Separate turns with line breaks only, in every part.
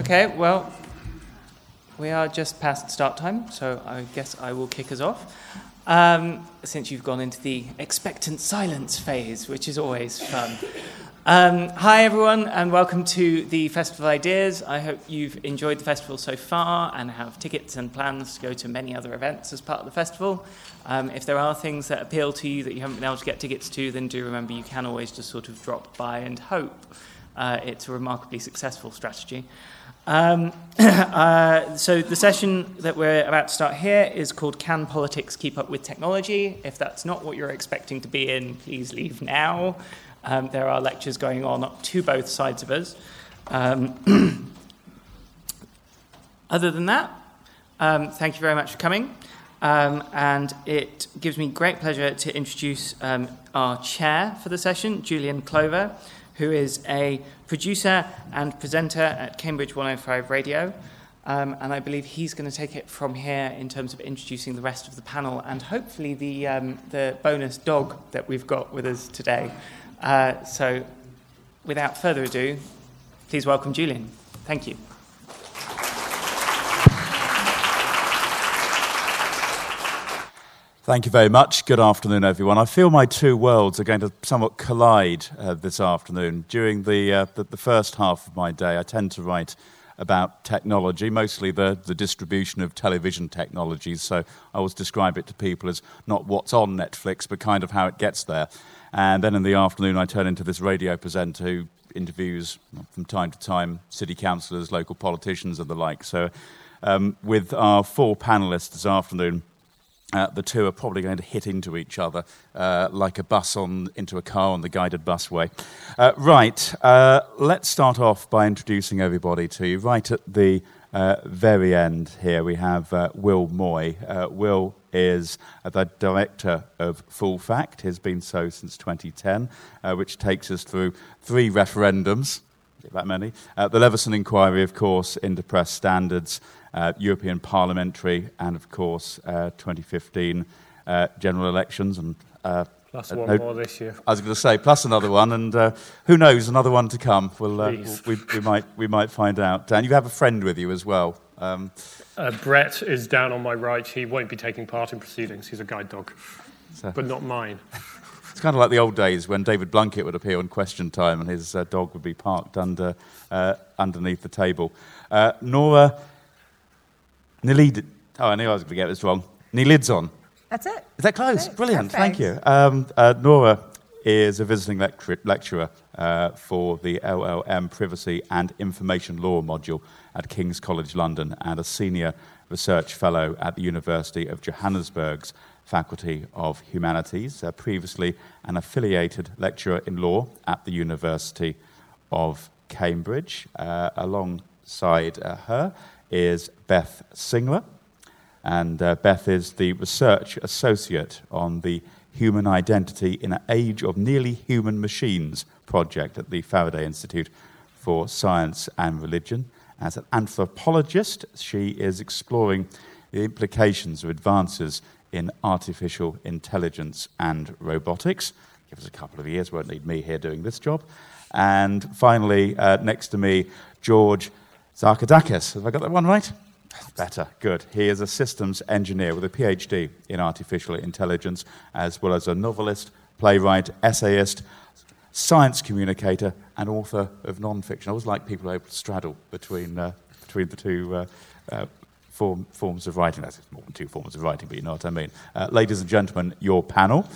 Okay, well, we are just past start time, so I guess I will kick us off. Um, since you've gone into the expectant silence phase, which is always fun. Um, hi, everyone, and welcome to the Festival of Ideas. I hope you've enjoyed the festival so far and have tickets and plans to go to many other events as part of the festival. Um, if there are things that appeal to you that you haven't been able to get tickets to, then do remember you can always just sort of drop by and hope uh, it's a remarkably successful strategy. Um, uh, so the session that we're about to start here is called Can Politics Keep Up with Technology? If that's not what you're expecting to be in, please leave now. Um, there are lectures going on up to both sides of us. Um, other than that, um, thank you very much for coming. Um, and it gives me great pleasure to introduce um, our chair for the session, Julian Clover, who is a producer and presenter at Cambridge 105 Radio. Um, and I believe he's going to take it from here in terms of introducing the rest of the panel and hopefully the, um, the bonus dog that we've got with us today. Uh, so, without further ado, please welcome Julian. Thank you.
Thank you very much. Good afternoon, everyone. I feel my two worlds are going to somewhat collide uh, this afternoon. During the, uh, the, the, first half of my day, I tend to write about technology, mostly the, the distribution of television technologies. So I always describe it to people as not what's on Netflix, but kind of how it gets there. And then in the afternoon, I turn into this radio presenter who interviews from time to time city councillors, local politicians, and the like. So, um, with our four panelists this afternoon, uh, the two are probably going to hit into each other uh, like a bus on into a car on the guided busway. Uh, right, uh, let's start off by introducing everybody to you. Right at the uh, very end here, we have uh, Will Moy. Will is the director of Full Fact, He has been so since 2010, which takes us through three referendums, that many. the Leveson Inquiry, of course, into press standards European parliamentary, and of course, uh, 2015 uh, general elections. And
uh, plus one more this year.
I was going to say, plus another one, and uh, who knows, another one to come. We'll, uh, we, we, might, we might find out. And you have a friend with you as well. Um,
Brett is down on my right. He won't be taking part in proceedings. He's a guide dog, so. but not mine.
It's kind of like the old days when David Blunkett would appear on Question Time and his uh, dog would be parked under, uh, underneath the table. Uh, Nora Nilid. Oh, I knew I was going to get this wrong. Nilidzon.
That's it.
Is that close? Brilliant. Perfect. Thank you. Um, uh, Nora is a visiting lecturer uh, for the LLM Privacy and Information Law module at King's College London and a senior research fellow at the University of Johannesburg's Faculty of Humanities, uh, previously an affiliated lecturer in law at the University of Cambridge. Uh, alongside uh, her is Beth Singler. And uh, Beth is the research associate on the Human Identity in an Age of Nearly Human Machines project at the Faraday Institute for Science and Religion. As an anthropologist, she is exploring the implications of advances in artificial intelligence and robotics. Give us a couple of years, won't need me here doing this job. And finally, uh, next to me, George Zarkadakis. Have I got that one right? Better, good. He is a systems engineer with a PhD in artificial intelligence, as well as a novelist, playwright, essayist, science communicator, and author of non-fiction. I always like people able to straddle between, uh, between the two uh, uh, form, forms of writing. That's more than two forms of writing, but you know what I mean. Uh, ladies and gentlemen, your panel.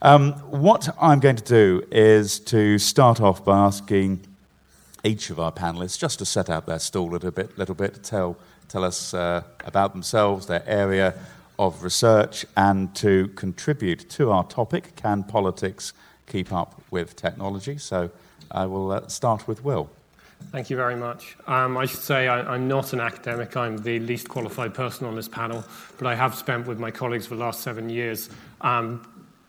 Um, what I'm going to do is to start off by asking each of our panelists just to set out their stall a little bit, little bit to tell, tell us uh, about themselves, their area of research, and to contribute to our topic can politics keep up with technology? So I will uh, start with Will.
Thank you very much. Um, I should say I, am not an academic. I'm the least qualified person on this panel, but I have spent with my colleagues for the last seven years um,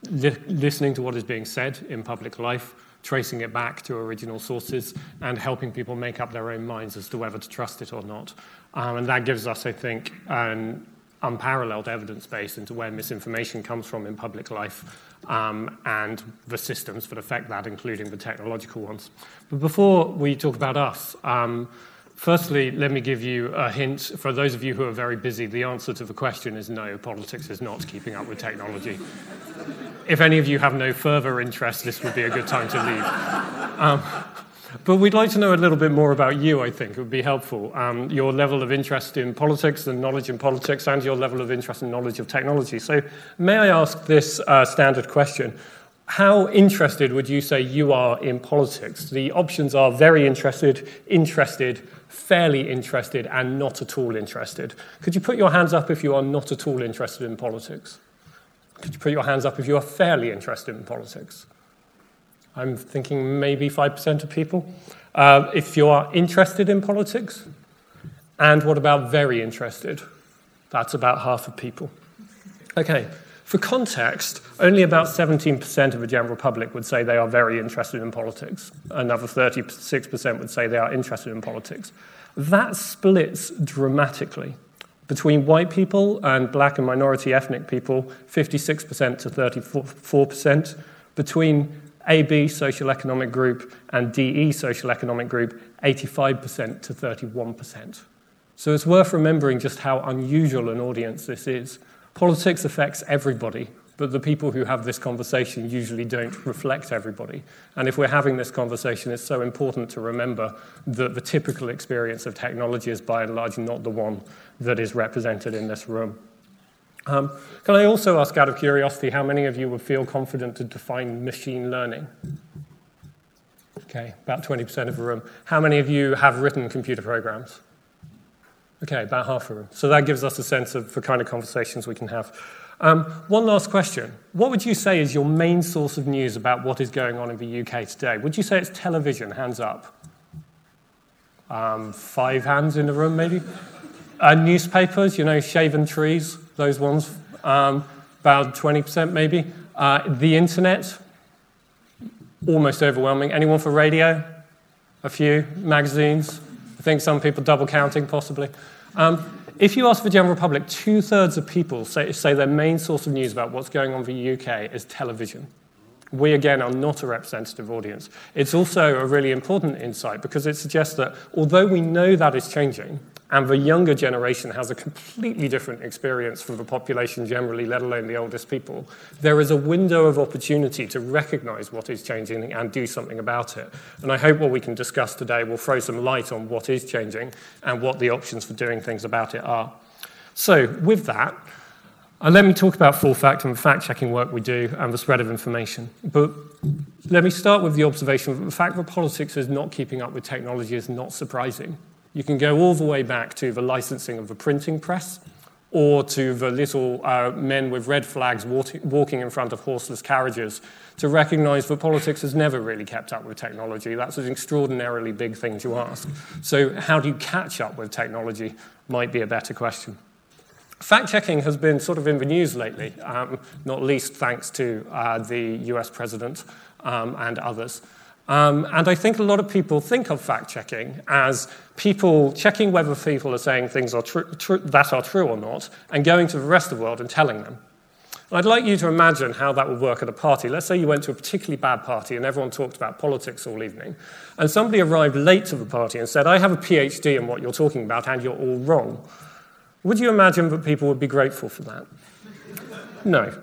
li- listening to what is being said in public life tracing it back to original sources, and helping people make up their own minds as to whether to trust it or not. Um, and that gives us, I think, an unparalleled evidence base into where misinformation comes from in public life um, and the systems that affect that, including the technological ones. But before we talk about us, um, Firstly, let me give you a hint. For those of you who are very busy, the answer to the question is no, politics is not keeping up with technology. if any of you have no further interest, this would be a good time to leave. Um, but we'd like to know a little bit more about you, I think. It would be helpful. Um, your level of interest in politics and knowledge in politics, and your level of interest and knowledge of technology. So, may I ask this uh, standard question? How interested would you say you are in politics? The options are very interested, interested, fairly interested, and not at all interested. Could you put your hands up if you are not at all interested in politics? Could you put your hands up if you are fairly interested in politics? I'm thinking maybe 5% of people. Uh, if you are interested in politics, and what about very interested? That's about half of people. Okay, for context, only about 17% of the general public would say they are very interested in politics. Another 36% would say they are interested in politics. That splits dramatically. Between white people and black and minority ethnic people, 56% to 34%. Between AB social economic group and DE social economic group, 85% to 31%. So it's worth remembering just how unusual an audience this is. Politics affects everybody, but the people who have this conversation usually don't reflect everybody. And if we're having this conversation, it's so important to remember that the typical experience of technology is by and large not the one that is represented in this room. Um, can I also ask out of curiosity how many of you would feel confident to define machine learning? Okay, about 20% of the room. How many of you have written computer programs? Okay, about half the room. So that gives us a sense of the kind of conversations we can have. Um, one last question. What would you say is your main source of news about what is going on in the UK today? Would you say it's television? Hands up. Um, five hands in the room, maybe? Uh, newspapers, you know, shaven trees those ones, um, about 20% maybe. Uh, the internet, almost overwhelming. Anyone for radio? A few. Magazines? I think some people double counting, possibly. Um, if you ask the general public, two thirds of people say, say their main source of news about what's going on in the UK is television. We, again, are not a representative audience. It's also a really important insight because it suggests that although we know that is changing, and the younger generation has a completely different experience from the population generally, let alone the oldest people. There is a window of opportunity to recognize what is changing and do something about it. And I hope what we can discuss today will throw some light on what is changing and what the options for doing things about it are. So, with that, uh, let me talk about full fact and the fact checking work we do and the spread of information. But let me start with the observation that the fact that politics is not keeping up with technology is not surprising. You can go all the way back to the licensing of the printing press or to the little uh, men with red flags walking in front of horseless carriages to recognize that politics has never really kept up with technology. That's an extraordinarily big thing to ask. So, how do you catch up with technology might be a better question. Fact checking has been sort of in the news lately, um, not least thanks to uh, the US president um, and others. Um, and I think a lot of people think of fact checking as people checking whether people are saying things are tr- tr- that are true or not, and going to the rest of the world and telling them. I'd like you to imagine how that would work at a party. Let's say you went to a particularly bad party and everyone talked about politics all evening, and somebody arrived late to the party and said, I have a PhD in what you're talking about, and you're all wrong. Would you imagine that people would be grateful for that? No.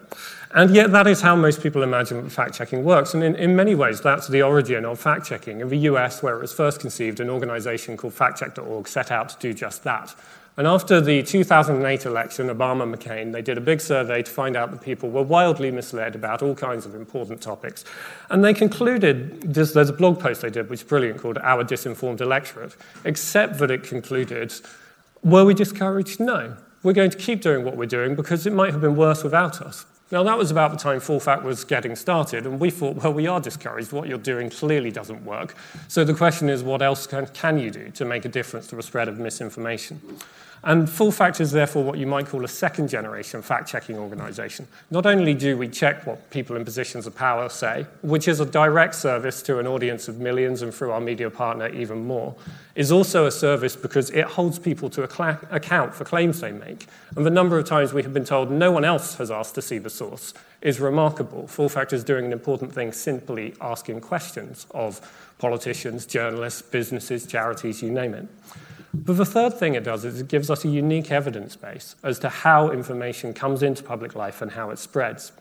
And yet, that is how most people imagine fact checking works. And in, in many ways, that's the origin of fact checking. In the US, where it was first conceived, an organization called factcheck.org set out to do just that. And after the 2008 election, Obama McCain, they did a big survey to find out that people were wildly misled about all kinds of important topics. And they concluded there's, there's a blog post they did, which is brilliant, called Our Disinformed Electorate, except that it concluded were we discouraged? No. We're going to keep doing what we're doing because it might have been worse without us. Now, that was about the time Full Fact was getting started, and we thought, well, we are discouraged. What you're doing clearly doesn't work. So the question is, what else can, can you do to make a difference to the spread of misinformation? And Full Fact is therefore what you might call a second generation fact checking organization. Not only do we check what people in positions of power say, which is a direct service to an audience of millions and through our media partner even more, is also a service because it holds people to account for claims they make. And the number of times we have been told no one else has asked to see the source is remarkable. Full Fact is doing an important thing simply asking questions of politicians, journalists, businesses, charities, you name it. But the third thing it does is it gives us a unique evidence base as to how information comes into public life and how it spreads.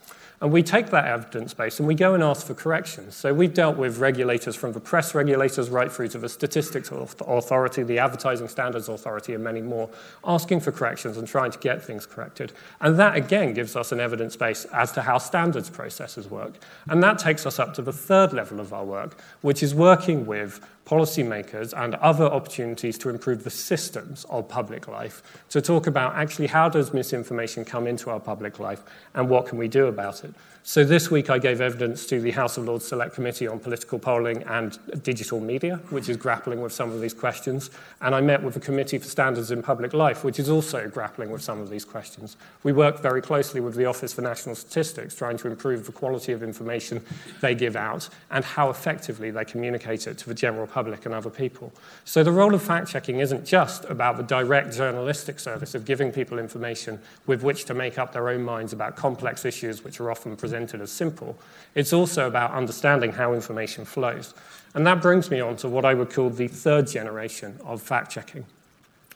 And we take that evidence base and we go and ask for corrections. So we've dealt with regulators from the press regulators right through to the statistics authority, the advertising standards authority, and many more, asking for corrections and trying to get things corrected. And that again gives us an evidence base as to how standards processes work. And that takes us up to the third level of our work, which is working with policymakers and other opportunities to improve the systems of public life to talk about actually how does misinformation come into our public life and what can we do about it. So this week I gave evidence to the House of Lords Select Committee on Political Polling and Digital Media, which is grappling with some of these questions. And I met with the Committee for Standards in Public Life, which is also grappling with some of these questions. We work very closely with the Office for National Statistics, trying to improve the quality of information they give out and how effectively they communicate it to the general public and other people. So the role of fact-checking isn't just about the direct journalistic service of giving people information with which to make up their own minds about complex issues which are often presented as simple. It's also about understanding how information flows. And that brings me on to what I would call the third generation of fact checking.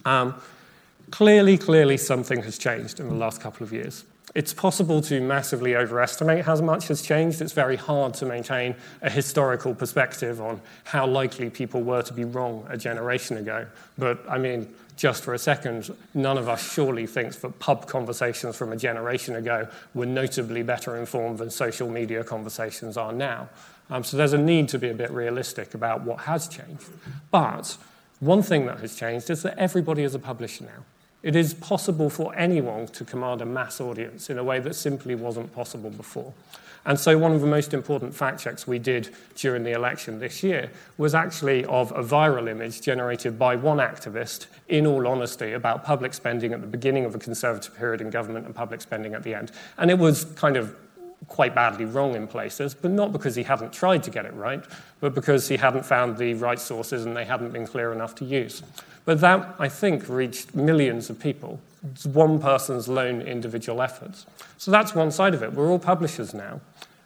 Um, clearly, clearly, something has changed in the last couple of years. It's possible to massively overestimate how much has changed. It's very hard to maintain a historical perspective on how likely people were to be wrong a generation ago. But I mean, just for a second, none of us surely thinks that pub conversations from a generation ago were notably better informed than social media conversations are now. Um, so there's a need to be a bit realistic about what has changed. But one thing that has changed is that everybody is a publisher now. It is possible for anyone to command a mass audience in a way that simply wasn't possible before. And so, one of the most important fact checks we did during the election this year was actually of a viral image generated by one activist, in all honesty, about public spending at the beginning of a Conservative period in government and public spending at the end. And it was kind of quite badly wrong in places, but not because he hadn't tried to get it right, but because he hadn't found the right sources and they hadn't been clear enough to use. But that, I think, reached millions of people. It's one person's lone individual efforts. So that's one side of it. We're all publishers now.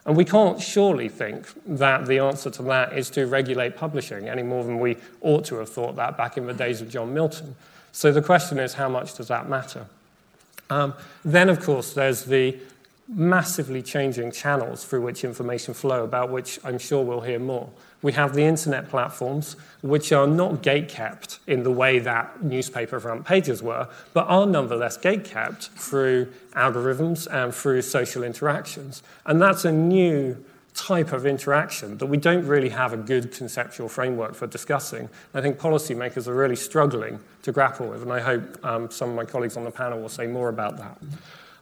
And we can't surely think that the answer to that is to regulate publishing any more than we ought to have thought that back in the days of John Milton. So the question is, how much does that matter? Um, then, of course, there's the massively changing channels through which information flow, about which I'm sure we'll hear more. We have the internet platforms, which are not gatekept in the way that newspaper front pages were, but are nonetheless gatekept through algorithms and through social interactions. And that's a new type of interaction that we don't really have a good conceptual framework for discussing. I think policymakers are really struggling to grapple with, and I hope um, some of my colleagues on the panel will say more about that.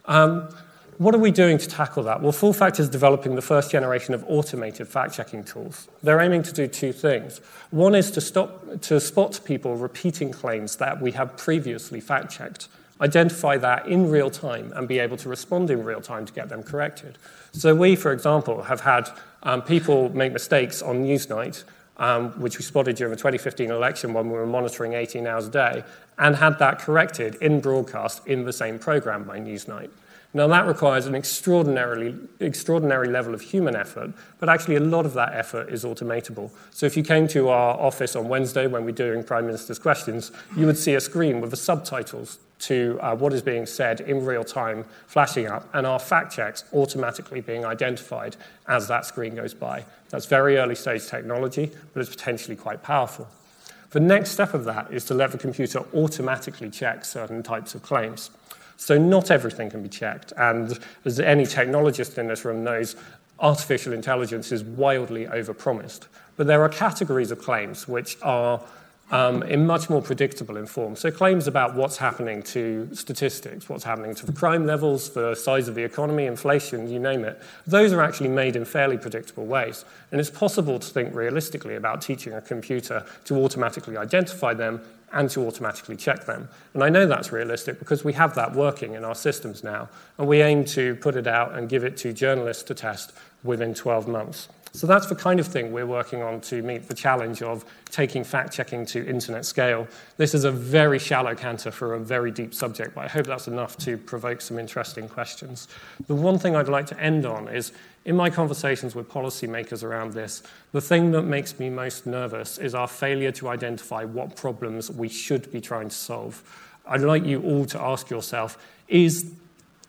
Um, what are we doing to tackle that? Well, Full Fact is developing the first generation of automated fact checking tools. They're aiming to do two things. One is to, stop, to spot people repeating claims that we have previously fact checked, identify that in real time, and be able to respond in real time to get them corrected. So, we, for example, have had um, people make mistakes on Newsnight. Um, which we spotted during the 2015 election when we were monitoring 18 hours a day, and had that corrected in broadcast in the same program by Newsnight. Now, that requires an extraordinarily, extraordinary level of human effort, but actually, a lot of that effort is automatable. So, if you came to our office on Wednesday when we're doing Prime Minister's questions, you would see a screen with the subtitles to uh, what is being said in real time flashing up, and our fact checks automatically being identified as that screen goes by. That's very early stage technology, but it's potentially quite powerful. The next step of that is to let the computer automatically check certain types of claims. So not everything can be checked. And as any technologist in this room knows, artificial intelligence is wildly overpromised. But there are categories of claims which are um, in much more predictable in form. So claims about what's happening to statistics, what's happening to the crime levels, the size of the economy, inflation, you name it, those are actually made in fairly predictable ways. And it's possible to think realistically about teaching a computer to automatically identify them and to automatically check them. And I know that's realistic because we have that working in our systems now, and we aim to put it out and give it to journalists to test within 12 months. So that's the kind of thing we're working on to meet the challenge of taking fact checking to internet scale. This is a very shallow canter for a very deep subject, but I hope that's enough to provoke some interesting questions. The one thing I'd like to end on is in my conversations with policymakers around this, the thing that makes me most nervous is our failure to identify what problems we should be trying to solve. I'd like you all to ask yourself is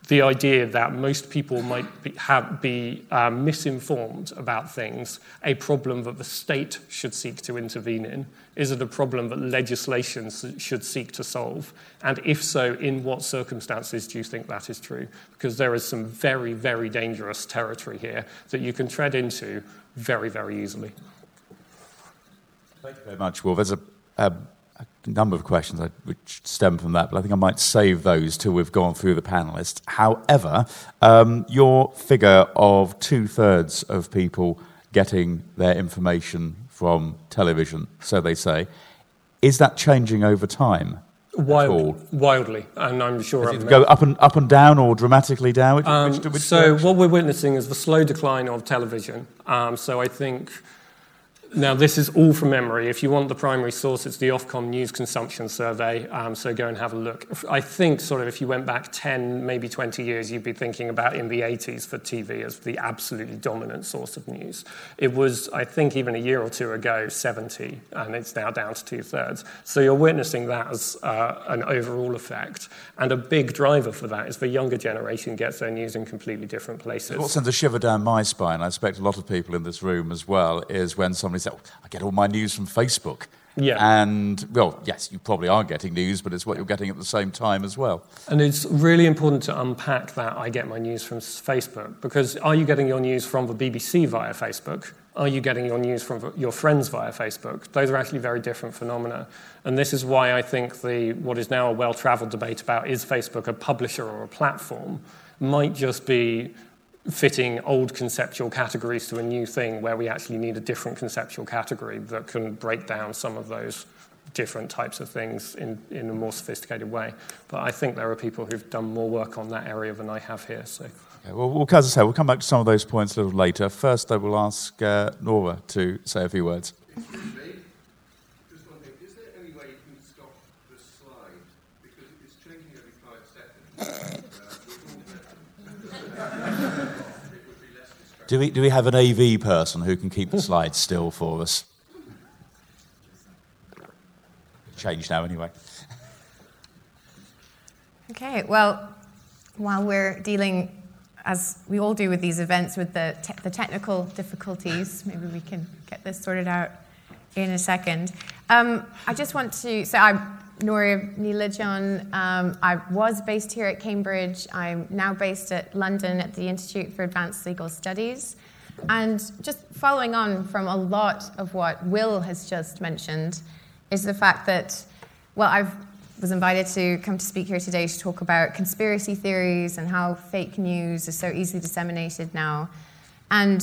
the idea that most people might be, have, be uh, misinformed about things a problem that the state should seek to intervene in? Is it a problem that legislation should seek to solve? And if so, in what circumstances do you think that is true? Because there is some very, very dangerous territory here that you can tread into very, very easily.
Thank you very much, Will. There's a, a a number of questions which stem from that, but I think I might save those till we've gone through the panelists. However, um, your figure of two thirds of people getting their information from television, so they say, is that changing over time?
Wild, wildly, and I'm sure.
It go up and up and down, or dramatically down? Which,
um, which, which so, direction? what we're witnessing is the slow decline of television. Um, so, I think now, this is all from memory. If you want the primary source, it's the Ofcom News Consumption Survey, um, so go and have a look. I think, sort of, if you went back 10, maybe 20 years, you'd be thinking about in the 80s for TV as the absolutely dominant source of news. It was, I think, even a year or two ago, 70, and it's now down to two thirds. So you're witnessing that as uh, an overall effect. And a big driver for that is the younger generation gets their news in completely different places.
What sends a shiver down my spine, I expect a lot of people in this room as well, is when somebody says, oh, I get all my news from Facebook.
Yeah.
And, well, yes, you probably are getting news, but it's what you're getting at the same time as well.
And it's really important to unpack that I get my news from Facebook because are you getting your news from the BBC via Facebook? Are you getting your news from your friends via Facebook? Those are actually very different phenomena. And this is why I think the, what is now a well traveled debate about is Facebook a publisher or a platform might just be fitting old conceptual categories to a new thing where we actually need a different conceptual category that can break down some of those different types of things in, in a more sophisticated way. But I think there are people who've done more work on that area than I have here. So.
Okay, well, well, as I say, we'll come back to some of those points a little later. First, I will ask uh, Nora to say a few words. Do we, do we have an AV person who can keep the slides still for us? Change now, anyway.
Okay, well, while we're dealing, as we all do with these events, with the, te- the technical difficulties, maybe we can get this sorted out in a second. Um, I just want to, so I'm Nora Ni Loideain. Um, I was based here at Cambridge. I'm now based at London at the Institute for Advanced Legal Studies. And just following on from a lot of what Will has just mentioned is the fact that, well, I was invited to come to speak here today to talk about conspiracy theories and how fake news is so easily disseminated now. And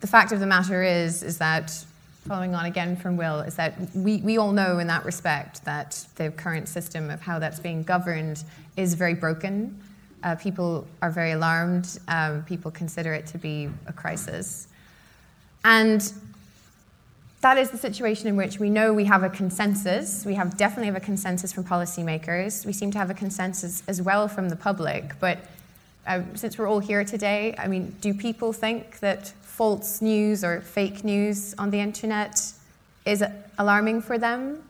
the fact of the matter is, is that following on again from Will, is that we, we all know in that respect that the current system of how that's being governed is very broken. Uh, people are very alarmed. Um, people consider it to be a crisis. And that is the situation in which we know we have a consensus. We have definitely have a consensus from policymakers. We seem to have a consensus as well from the public. But uh, since we're all here today, I mean, do people think that false news or fake news on the internet is alarming for them?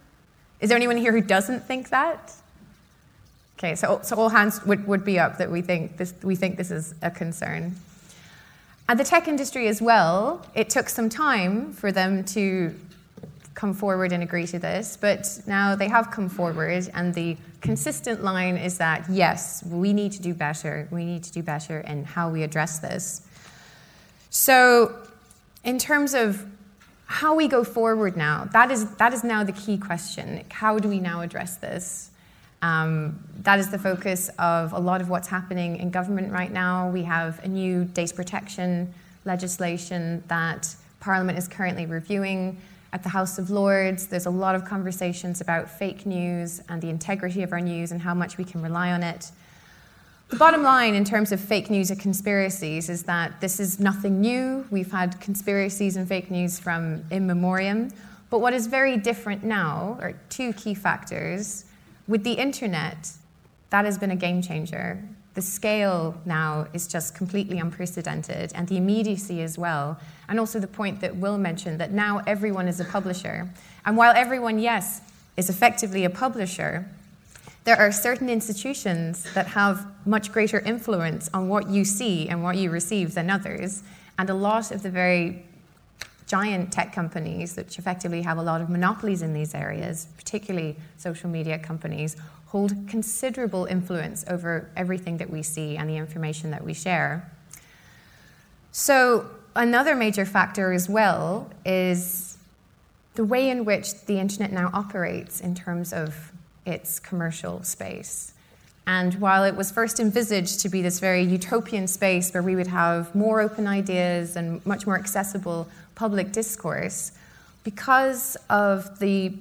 Is there anyone here who doesn't think that? Okay, so, so all hands would, would be up that we think, this, we think this is a concern. And the tech industry as well, it took some time for them to come forward and agree to this, but now they have come forward, and the consistent line is that yes, we need to do better. We need to do better in how we address this. So, in terms of how we go forward now, that is, that is now the key question. How do we now address this? Um, that is the focus of a lot of what's happening in government right now. We have a new data protection legislation that Parliament is currently reviewing at the House of Lords. There's a lot of conversations about fake news and the integrity of our news and how much we can rely on it. The bottom line in terms of fake news and conspiracies is that this is nothing new. We've had conspiracies and fake news from in memoriam. But what is very different now are two key factors. With the internet, that has been a game changer. The scale now is just completely unprecedented, and the immediacy as well. And also the point that Will mentioned that now everyone is a publisher. And while everyone, yes, is effectively a publisher, there are certain institutions that have much greater influence on what you see and what you receive than others. And a lot of the very giant tech companies, which effectively have a lot of monopolies in these areas, particularly social media companies, hold considerable influence over everything that we see and the information that we share. So, another major factor as well is the way in which the internet now operates in terms of its commercial space. And while it was first envisaged to be this very utopian space where we would have more open ideas and much more accessible public discourse, because of the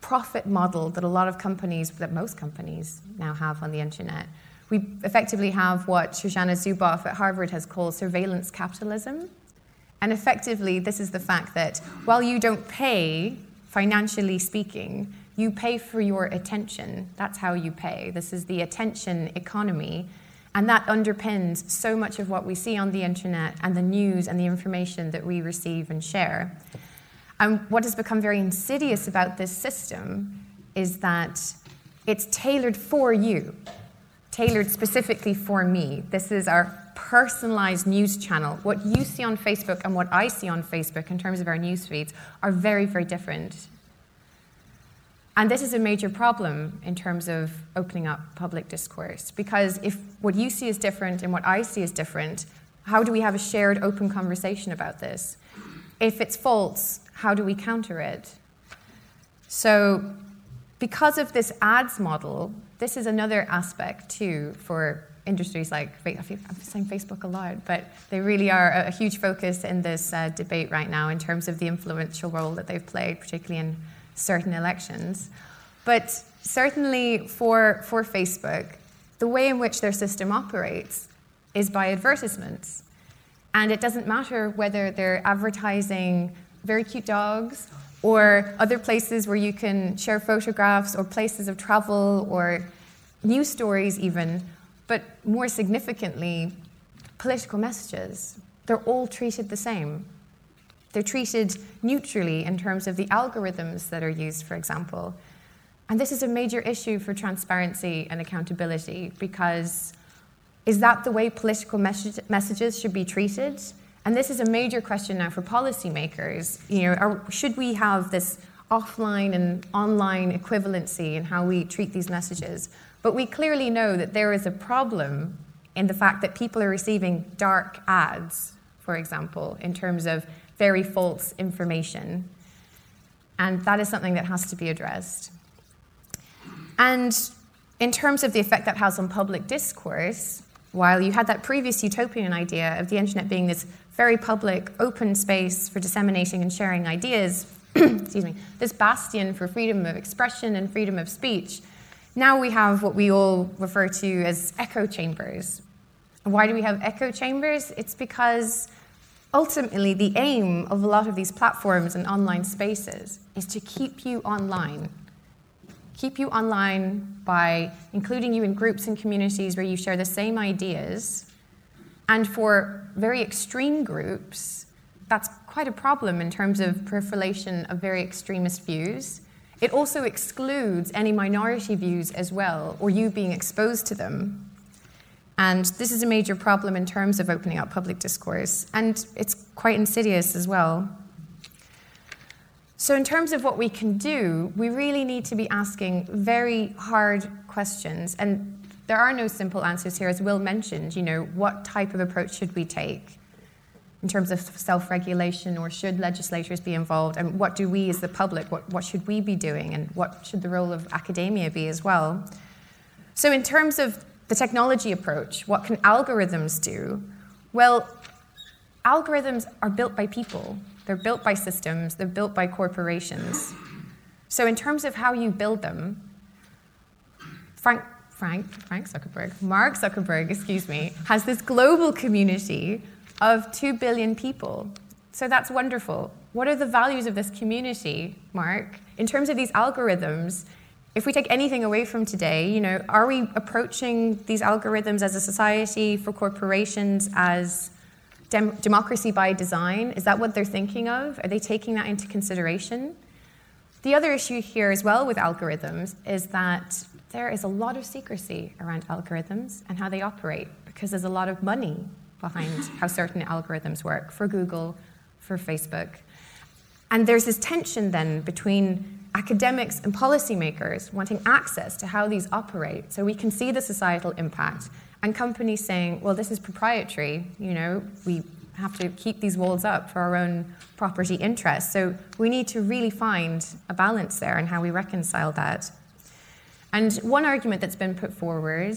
profit model that a lot of companies, that most companies now have on the internet, we effectively have what Shoshana Zuboff at Harvard has called surveillance capitalism. And effectively, this is the fact that while you don't pay, financially speaking, you pay for your attention. That's how you pay. This is the attention economy. And that underpins so much of what we see on the internet and the news and the information that we receive and share. And what has become very insidious about this system is that it's tailored for you, tailored specifically for me. This is our personalized news channel. What you see on Facebook and what I see on Facebook in terms of our news feeds are very, very different. And this is a major problem in terms of opening up public discourse, because if what you see is different and what I see is different, how do we have a shared open conversation about this? If it's false, how do we counter it? So, because of this ads model, this is another aspect too for industries like I'm saying Facebook a lot, but they really are a huge focus in this uh, debate right now in terms of the influential role that they've played, particularly in certain elections. But certainly for, for Facebook, the way in which their system operates is by advertisements. And it doesn't matter whether they're advertising very cute dogs or other places where you can share photographs or places of travel or news stories, even, but more significantly, political messages. They're all treated the same. They're treated neutrally in terms of the algorithms that are used, for example. And this is a major issue for transparency and accountability because is that the way political messages should be treated? And this is a major question now for policymakers. You know, are, should we have this offline and online equivalency in how we treat these messages? But we clearly know that there is a problem in the fact that people are receiving dark ads, for example, in terms of very false information. And that is something that has to be addressed. And in terms of the effect that has on public discourse, while you had that previous utopian idea of the internet being this very public, open space for disseminating and sharing ideas, excuse me, this bastion for freedom of expression and freedom of speech, now we have what we all refer to as echo chambers. why do we have echo chambers? It's because ultimately, the aim of a lot of these platforms and online spaces is to keep you online. Keep you online by including you in groups and communities where you share the same ideas. And for very extreme groups, that's quite a problem in terms of proliferation of very extremist views. It also excludes any minority views as well, or you being exposed to them. And this is a major problem in terms of opening up public discourse, and it's quite insidious as well. So, in terms of what we can do, we really need to be asking very hard questions. And there are no simple answers here, as Will mentioned. You know, what type of approach should we take in terms of self regulation, or should legislators be involved? And what do we as the public, what, what should we be doing? And what should the role of academia be as well? So, in terms of the technology approach, what can algorithms do? Well, algorithms are built by people, they're built by systems, they're built by corporations. So, in terms of how you build them, frank, Frank, Frank Zuckerberg, Mark Zuckerberg, excuse me, has this global community of 2 billion people. So that's wonderful. What are the values of this community, Mark? In terms of these algorithms, if we take anything away from today, you know, are we approaching these algorithms as a society for corporations as dem- democracy by design? Is that what they're thinking of? Are they taking that into consideration? The other issue here as well with algorithms is that there is a lot of secrecy around algorithms and how they operate because there's a lot of money behind how certain algorithms work for Google, for Facebook. And there's this tension then between academics and policymakers wanting access to how these operate so we can see the societal impact, and companies saying, well, this is proprietary, you know, we have to keep these walls up for our own property interests. So we need to really find a balance there and how we reconcile that. And one argument that's been put forward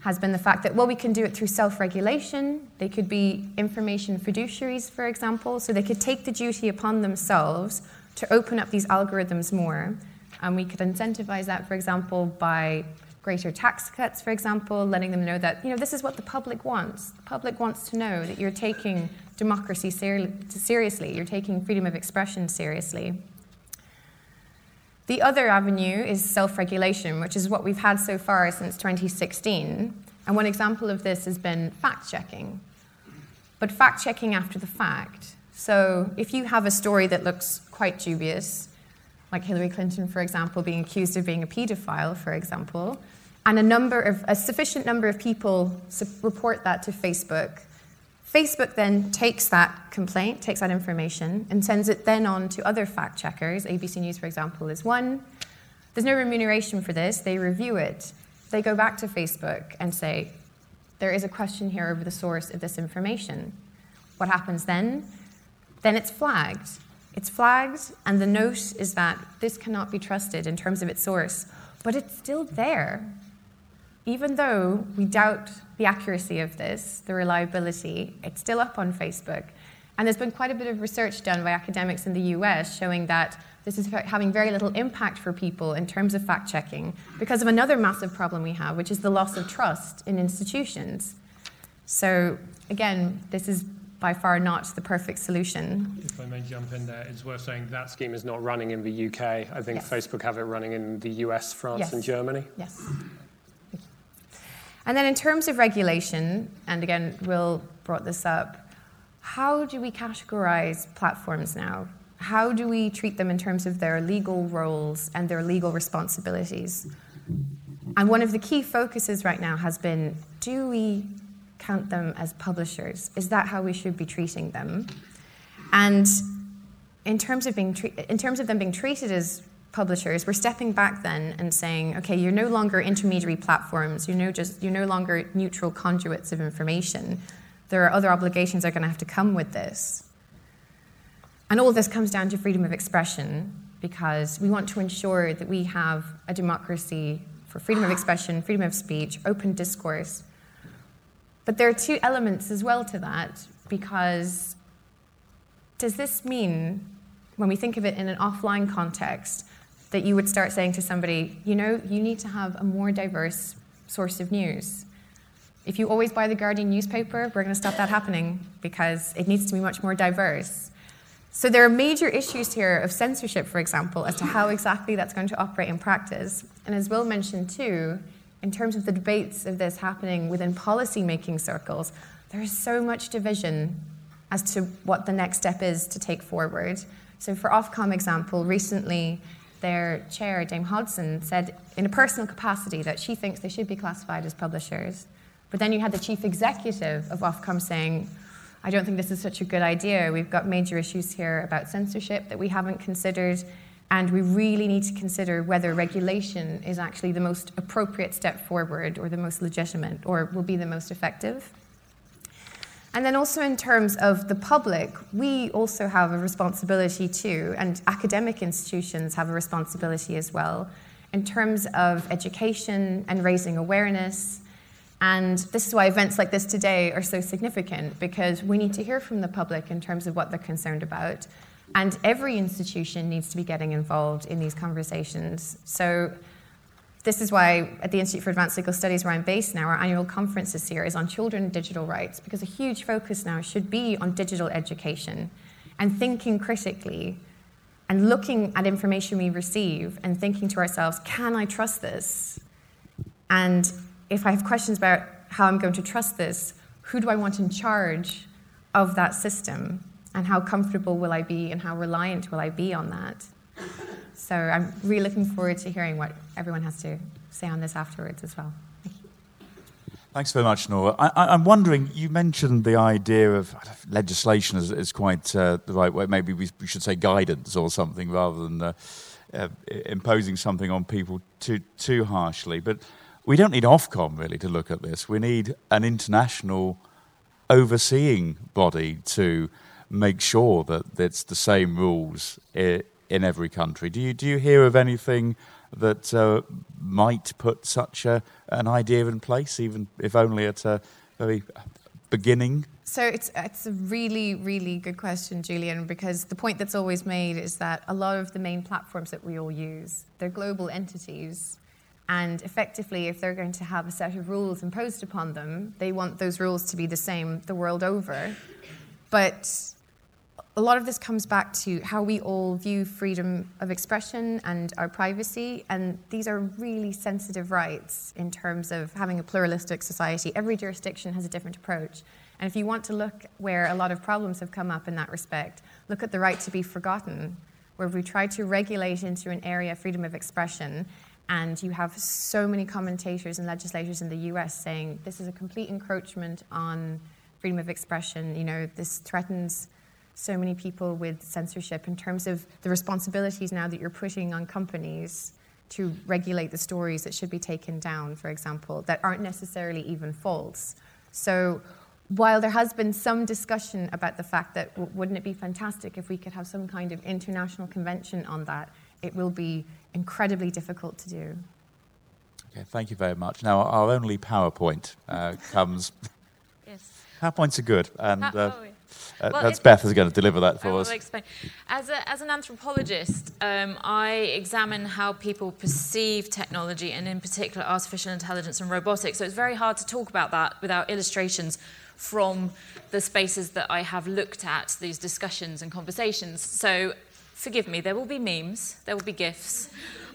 has been the fact that, well, we can do it through self regulation. They could be information fiduciaries, for example, so they could take the duty upon themselves to open up these algorithms more. And we could incentivize that, for example, by greater tax cuts, for example, letting them know that, you know, this is what the public wants. The public wants to know that you're taking democracy ser- seriously, you're taking freedom of expression seriously. The other avenue is self regulation, which is what we've had so far since 2016. And one example of this has been fact checking. But fact checking after the fact. So if you have a story that looks quite dubious, like Hillary Clinton, for example, being accused of being a paedophile, for example, and a number of a sufficient number of people report that to Facebook, Facebook then takes that complaint, takes that information, and sends it then on to other fact checkers. ABC News, for example, is one. There's no remuneration for this. They review it. They go back to Facebook and say, there is a question here over the source of this information. What happens then? Then it's flagged. It's flagged, and the note is that this cannot be trusted in terms of its source, but it's still there even though we doubt the accuracy of this, the reliability, it's still up on Facebook. And there's been quite a bit of research done by academics in the US showing that this is having very little impact for people in terms of fact checking because of another massive problem we have, which is the loss of trust in institutions. So, again, this is by far not the perfect solution.
If I may jump in there, it's worth saying that scheme is not running in the UK. I think
yes.
Facebook have it running in the US, France,
yes.
and Germany.
Yes. And then in terms of regulation, and again, Will brought this up, how do we categorize platforms now? How do we treat them in terms of their legal roles and their legal responsibilities? And one of the key focuses right now has been do we count them as publishers? Is that how we should be treating them? And in terms of, being tre- in terms of them being treated as publishers, we're stepping back then and saying, okay, you're no longer intermediary platforms, you're no, just, you're no longer neutral conduits of information. There are other obligations that are going to have to come with this. And all this comes down to freedom of expression because we want to ensure that we have a democracy for freedom of expression, freedom of speech, open discourse. But there are two elements as well to that because does this mean, when we think of it in an offline context, that you would start saying to somebody, you know, you need to have a more diverse source of news. If you always buy the Guardian newspaper, we're going to stop that happening because it needs to be much more diverse. So there are major issues here of censorship, for example, as to how exactly that's going to operate in practice. And as Will mentioned too, in terms of the debates of this happening within policy-making circles, there is so much division as to what the next step is to take forward. So for Ofcom example, recently their chair, Dame Hodgson, said in a personal capacity that she thinks they should be classified as publishers. But then you had the chief executive of Ofcom saying, I don't think this is such a good idea. We've got major issues here about censorship that we haven't considered, and we really need to consider whether regulation is actually the most appropriate step forward or the most legitimate or will be the most effective. And then also in terms of the public, we also have a responsibility too, and academic institutions have a responsibility as well, in terms of education and raising awareness. And this is why events like this today are so significant, because we need to hear from the public in terms of what they're concerned about. And every institution needs to be getting involved in these conversations. So this is why at the Institute for Advanced Legal Studies, where I'm based now, our annual conference this year is on children and digital rights because a huge focus now should be on digital education and thinking critically and looking at information we receive and thinking to ourselves, can I trust this? And if I have questions about how I'm going to trust this, who do I want in charge of that system? And how comfortable will I be and how reliant will I be on that? So I'm really looking forward to hearing what everyone has to say on this afterwards as well.
Thanks very much, Nora. I, am wondering, you mentioned the idea of legislation is, is quite uh, the right way. Maybe we, we, should say guidance or something rather than uh, uh, imposing something on people too, too harshly. But we don't need Ofcom really to look at this. We need an international overseeing body to make sure that it's the same rules in every country. Do you, do you hear of anything that uh, might put such a, an idea in place, even if only at a very beginning?
So it's, it's a really, really good question, Julian, because the point that's always made is that a lot of the main platforms that we all use, they're global entities. And effectively, if they're going to have a set of rules imposed upon them, they want those rules to be the same the world over. But a lot of this comes back to how we all view freedom of expression and our privacy. And these are really sensitive rights in terms of having a pluralistic society. Every jurisdiction has a different approach. And if you want to look where a lot of problems have come up in that respect, look at the right to be forgotten, where we try to regulate into an area freedom of expression. And you have so many commentators and legislators in the US saying this is a complete encroachment on freedom of expression. You know, this threatens so many people with censorship in terms of the responsibilities now that you're putting on companies to regulate the stories that should be taken down, for example, that aren't necessarily even false. So while there has been some discussion about the fact that w- wouldn't it be fantastic if we could have some kind of international convention on that, it will be incredibly difficult to do.
Okay, thank you very much. Now, our only PowerPoint uh, comes.
yes.
PowerPoints are good, and uh,
oh, yeah.
Uh, well, that's Beth is going to deliver that for us.
As, a, as an anthropologist, um, I examine how people perceive technology and, in particular, artificial intelligence and robotics. So it's very hard to talk about that without illustrations from the spaces that I have looked at, these discussions and conversations. So forgive me, there will be memes, there will be GIFs.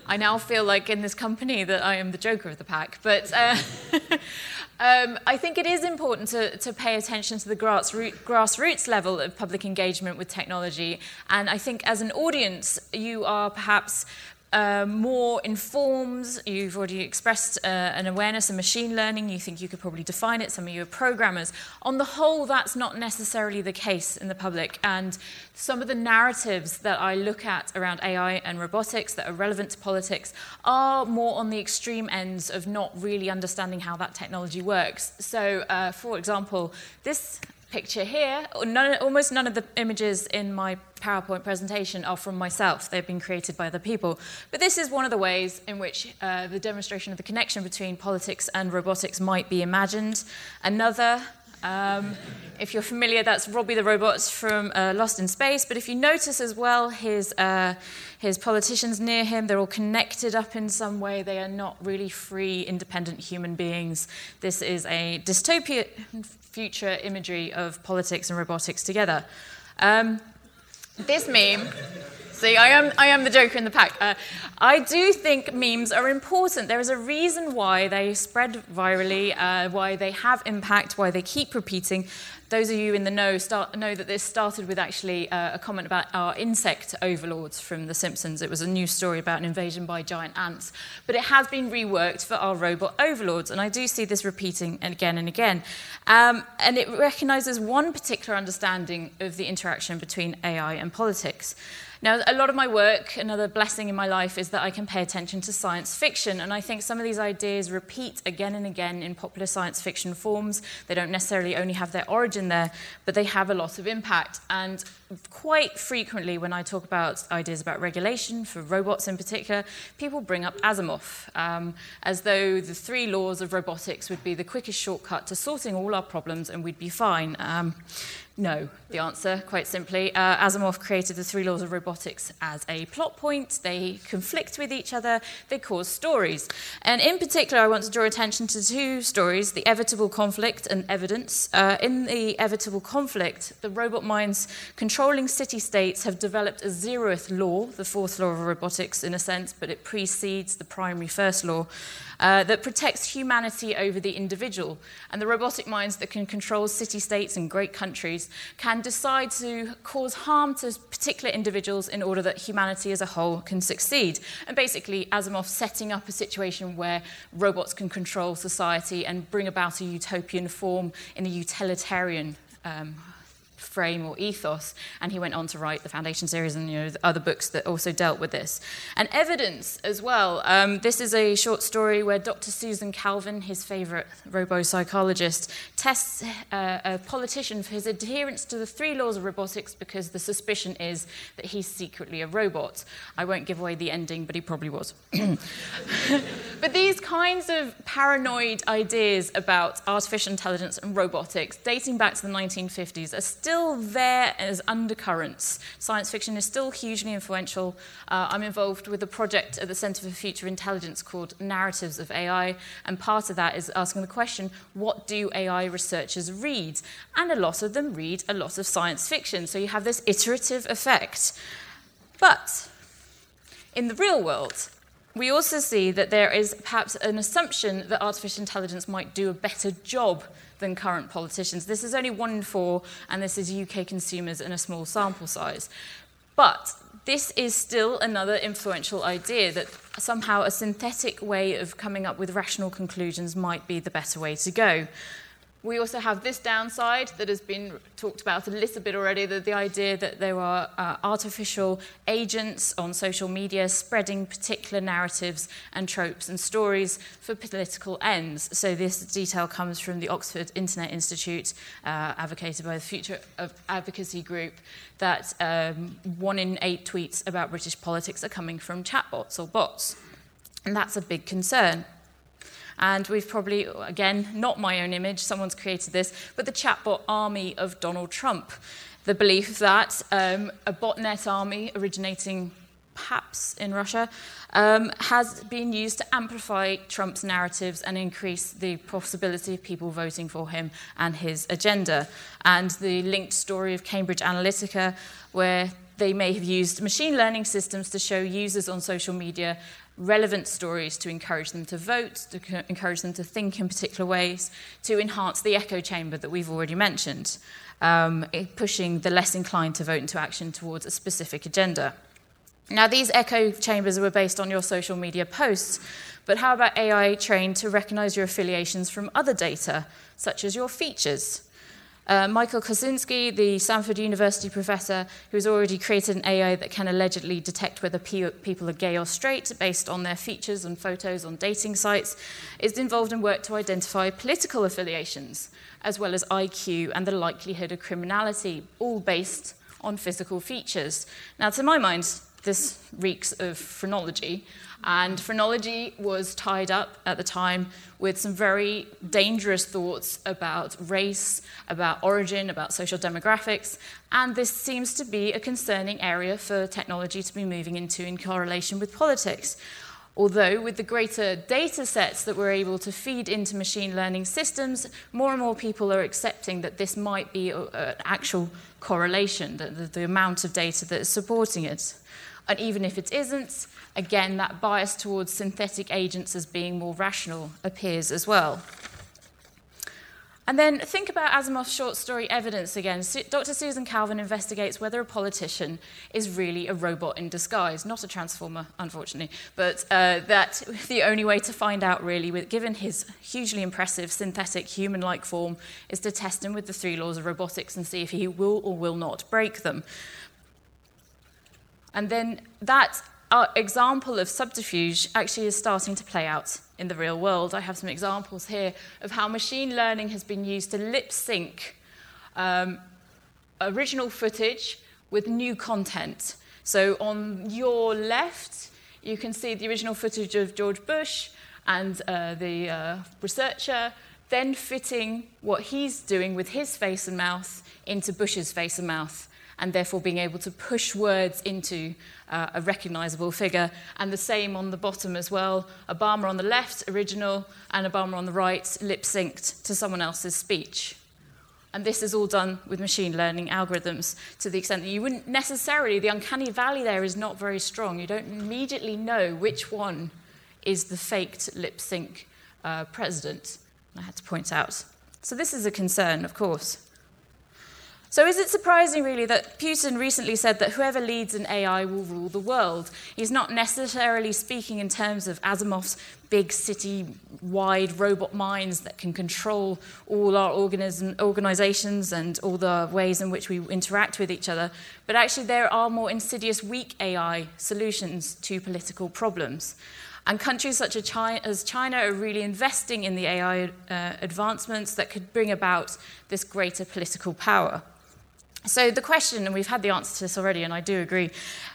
I now feel like in this company that I am the joker of the pack. But uh, um, I think it is important to, to pay attention to the grassroot, grassroots level of public engagement with technology. And I think as an audience, you are perhaps uh, more informed. You've already expressed uh, an awareness of machine learning. You think you could probably define it. Some of you are programmers. On the whole, that's not necessarily the case in the public. And some of the narratives that I look at around AI and robotics that are relevant to politics are more on the extreme ends of not really understanding how that technology works. So, uh, for example, this picture here, none, almost none of the images in my PowerPoint presentation are from myself. They've been created by other people. But this is one of the ways in which uh, the demonstration of the connection between politics and robotics might be imagined. Another, um, if you're familiar, that's Robbie the Robot from uh, Lost in Space. But if you notice as well, his, uh, his politicians near him, they're all connected up in some way. They are not really free, independent human beings. This is a dystopian future imagery of politics and robotics together. Um, this meme, see, I am, I am the joker in the pack. Uh, I do think memes are important. There is a reason why they spread virally, uh, why they have impact, why they keep repeating. Those of you in the know start, know that this started with actually uh, a comment about our insect overlords from The Simpsons. It was a news story about an invasion by giant ants. But it has been reworked for our robot overlords, and I do see this repeating again and again. Um, and it recognizes one particular understanding of the interaction between AI and politics. Now, a lot of my work, another blessing in my life, is that I can pay attention to science fiction. And I think some of these ideas repeat again and again in popular science fiction forms. They don't necessarily only have their origin there, but they have a lot of impact. And quite frequently when I talk about ideas about regulation, for robots in particular, people bring up Asimov, um, as though the three laws of robotics would be the quickest shortcut to sorting all our problems and we'd be fine. Um, no, the answer, quite simply. Uh, Asimov created the three laws of robotics as a plot point. They conflict with each other, they cause stories. And in particular, I want to draw attention to two stories the evitable conflict and evidence. Uh, in the evitable conflict, the robot minds controlling city states have developed a zeroth law, the fourth law of robotics in a sense, but it precedes the primary first law uh, that protects humanity over the individual. And the robotic minds that can control city states and great countries can decide to cause harm to particular individuals in order that humanity as a whole can succeed. And basically, Asimov setting up a situation where robots can control society and bring about a utopian form in a utilitarian um, frame or ethos. And he went on to write the Foundation series and you know, other books that also dealt with this. And evidence as well. Um, this is a short story where Dr. Susan Calvin, his favorite robo-psychologist, tests uh, a politician for his adherence to the three laws of robotics because the suspicion is that he's secretly a robot. I won't give away the ending, but he probably was. but these kinds of paranoid ideas about artificial intelligence and robotics, dating back to the 1950s, are still still there as undercurrents. Science fiction is still hugely influential. Uh, I'm involved with a project at the Centre for Future Intelligence called Narratives of AI, and part of that is asking the question, what do AI researchers read? And a lot of them read a lot of science fiction, so you have this iterative effect. But in the real world, we also see that there is perhaps an assumption that artificial intelligence might do a better job than current politicians. This is only one in four, and this is UK consumers in a small sample size. But this is still another influential idea that somehow a synthetic way of coming up with rational conclusions might be the better way to go. We also have this downside that has been talked about a little bit already, that the idea that there are uh, artificial agents on social media spreading particular narratives and tropes and stories for political ends. So this detail comes from the Oxford Internet Institute, uh, advocated by the Future of Advocacy Group, that um, one in eight tweets about British politics are coming from chatbots or bots. And that's a big concern. And we've probably, again, not my own image, someone's created this, but the chatbot army of Donald Trump. The belief that um, a botnet army originating perhaps in Russia, um, has been used to amplify Trump's narratives and increase the possibility of people voting for him and his agenda. And the linked story of Cambridge Analytica, where they may have used machine learning systems to show users on social media relevant stories to encourage them to vote, to encourage them to think in particular ways, to enhance the echo chamber that we've already mentioned, um, pushing the less inclined to vote into action towards a specific agenda. Now, these echo chambers were based on your social media posts, but how about AI trained to recognize your affiliations from other data, such as your features? Uh, Michael Kosinski, the Stanford University professor, who has already created an AI that can allegedly detect whether pe people are gay or straight based on their features and photos on dating sites, is involved in work to identify political affiliations, as well as IQ and the likelihood of criminality, all based on physical features. Now, to my mind, this reeks of phrenology. And phrenology was tied up at the time with some very dangerous thoughts about race, about origin, about social demographics. And this seems to be a concerning area for technology to be moving into in correlation with politics. Although, with the greater data sets that we're able to feed into machine learning systems, more and more people are accepting that this might be uh, an actual correlation, the, the, the amount of data that is supporting it. And even if it isn't, again, that bias towards synthetic agents as being more rational appears as well. And then think about Asimov's short story Evidence again. Dr. Susan Calvin investigates whether a politician is really a robot in disguise, not a transformer, unfortunately, but uh, that the only way to find out, really, with, given his hugely impressive synthetic human like form, is to test him with the three laws of robotics and see if he will or will not break them. And then that uh, example of subterfuge actually is starting to play out in the real world. I have some examples here of how machine learning has been used to lip sync um, original footage with new content. So on your left, you can see the original footage of George Bush and uh, the uh, researcher then fitting what he's doing with his face and mouth into Bush's face and mouth, and therefore being able to push words into uh, a recognizable figure. And the same on the bottom as well. Obama on the left, original, and Obama on the right, lip synced to someone else's speech. And this is all done with machine learning algorithms to the extent that you wouldn't necessarily, the uncanny valley there is not very strong. You don't immediately know which one is the faked lip sync uh, president. I had to point out. So, this is a concern, of course. So, is it surprising, really, that Putin recently said that whoever leads in AI will rule the world? He's not necessarily speaking in terms of Asimov's big city wide robot minds that can control all our organism, organizations and all the ways in which we interact with each other, but actually, there are more insidious, weak AI solutions to political problems. And countries such as China are really investing in the AI uh, advancements that could bring about this greater political power. So, the question, and we've had the answer to this already, and I do agree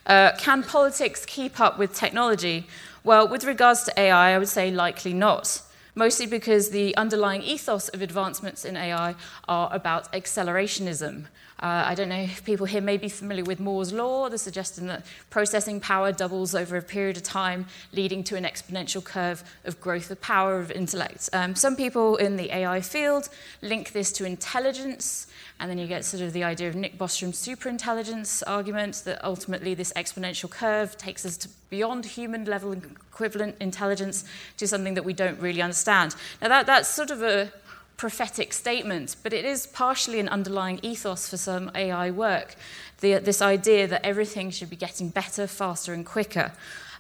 uh, can politics keep up with technology? Well, with regards to AI, I would say likely not. Mostly because the underlying ethos of advancements in AI are about accelerationism. Uh, I don't know if people here may be familiar with Moore's law, the suggestion that processing power doubles over a period of time, leading to an exponential curve of growth of power of intellect. Um, some people in the AI field link this to intelligence, and then you get sort of the idea of Nick Bostrom's superintelligence argument that ultimately this exponential curve takes us to beyond human level equivalent intelligence to something that we don't really understand. Now, that, that's sort of a prophetic statement, but it is partially an underlying ethos for some AI work. The, this idea that everything should be getting better, faster, and quicker.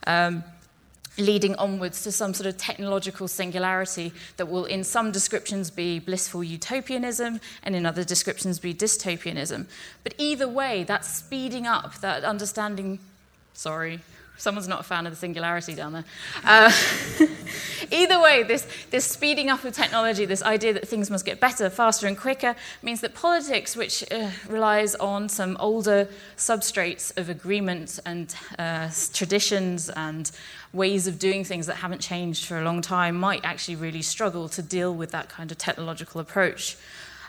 Um, leading onwards to some sort of technological singularity that will, in some descriptions, be blissful utopianism and in other descriptions be dystopianism. But either way, that speeding up, that understanding, sorry, Someone's not a fan of the singularity down there. Uh, either way, this, this speeding up of technology, this idea that things must get better, faster, and quicker, means that politics, which uh, relies on some older substrates of agreement and uh, traditions and ways of doing things that haven't changed for a long time, might actually really struggle to deal with that kind of technological approach.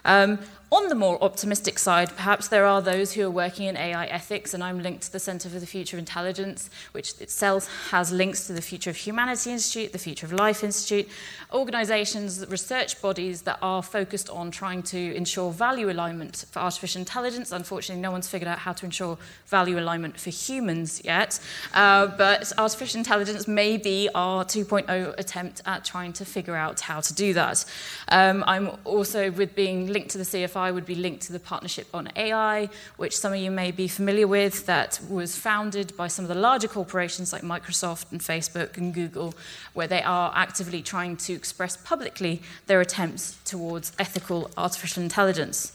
Um, on the more optimistic side, perhaps there are those who are working in AI ethics, and I'm linked to the Center for the Future of Intelligence, which itself has links to the Future of Humanity Institute, the Future of Life Institute, organizations, research bodies that are focused on trying to ensure value alignment for artificial intelligence. Unfortunately, no one's figured out how to ensure value alignment for humans yet, uh, but artificial intelligence may be our 2.0 attempt at trying to figure out how to do that. Um, I'm also, with being linked to the CFI, I would be linked to the Partnership on AI, which some of you may be familiar with, that was founded by some of the larger corporations like Microsoft and Facebook and Google, where they are actively trying to express publicly their attempts towards ethical artificial intelligence.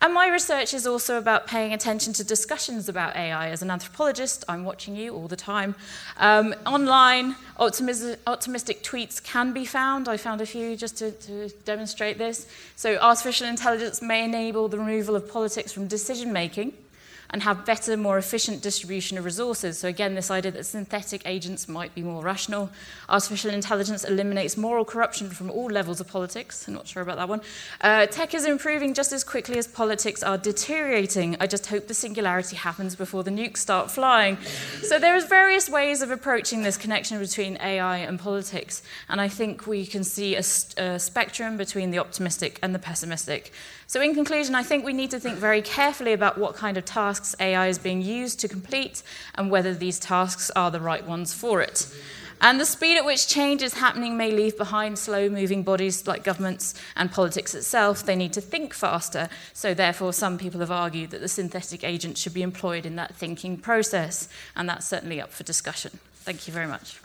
And my research is also about paying attention to discussions about AI. As an anthropologist, I'm watching you all the time. Um, online, optimis- optimistic tweets can be found. I found a few just to, to demonstrate this. So, artificial intelligence may enable the removal of politics from decision making and have better, more efficient distribution of resources. So, again, this idea that synthetic agents might be more rational. Artificial intelligence eliminates moral corruption from all levels of politics. I'm not sure about that one. Uh, tech is improving just as quickly as politics are deteriorating. I just hope the singularity happens before the nukes start flying. So, there are various ways of approaching this connection between AI and politics, and I think we can see a, a spectrum between the optimistic and the pessimistic. So, in conclusion, I think we need to think very carefully about what kind of tasks AI is being used to complete and whether these tasks are the right ones for it. And the speed at which change is happening may leave behind slow moving bodies like governments and politics itself. They need to think faster. So, therefore, some people have argued that the synthetic agent should be employed in that thinking process. And that's certainly up for discussion. Thank you very much.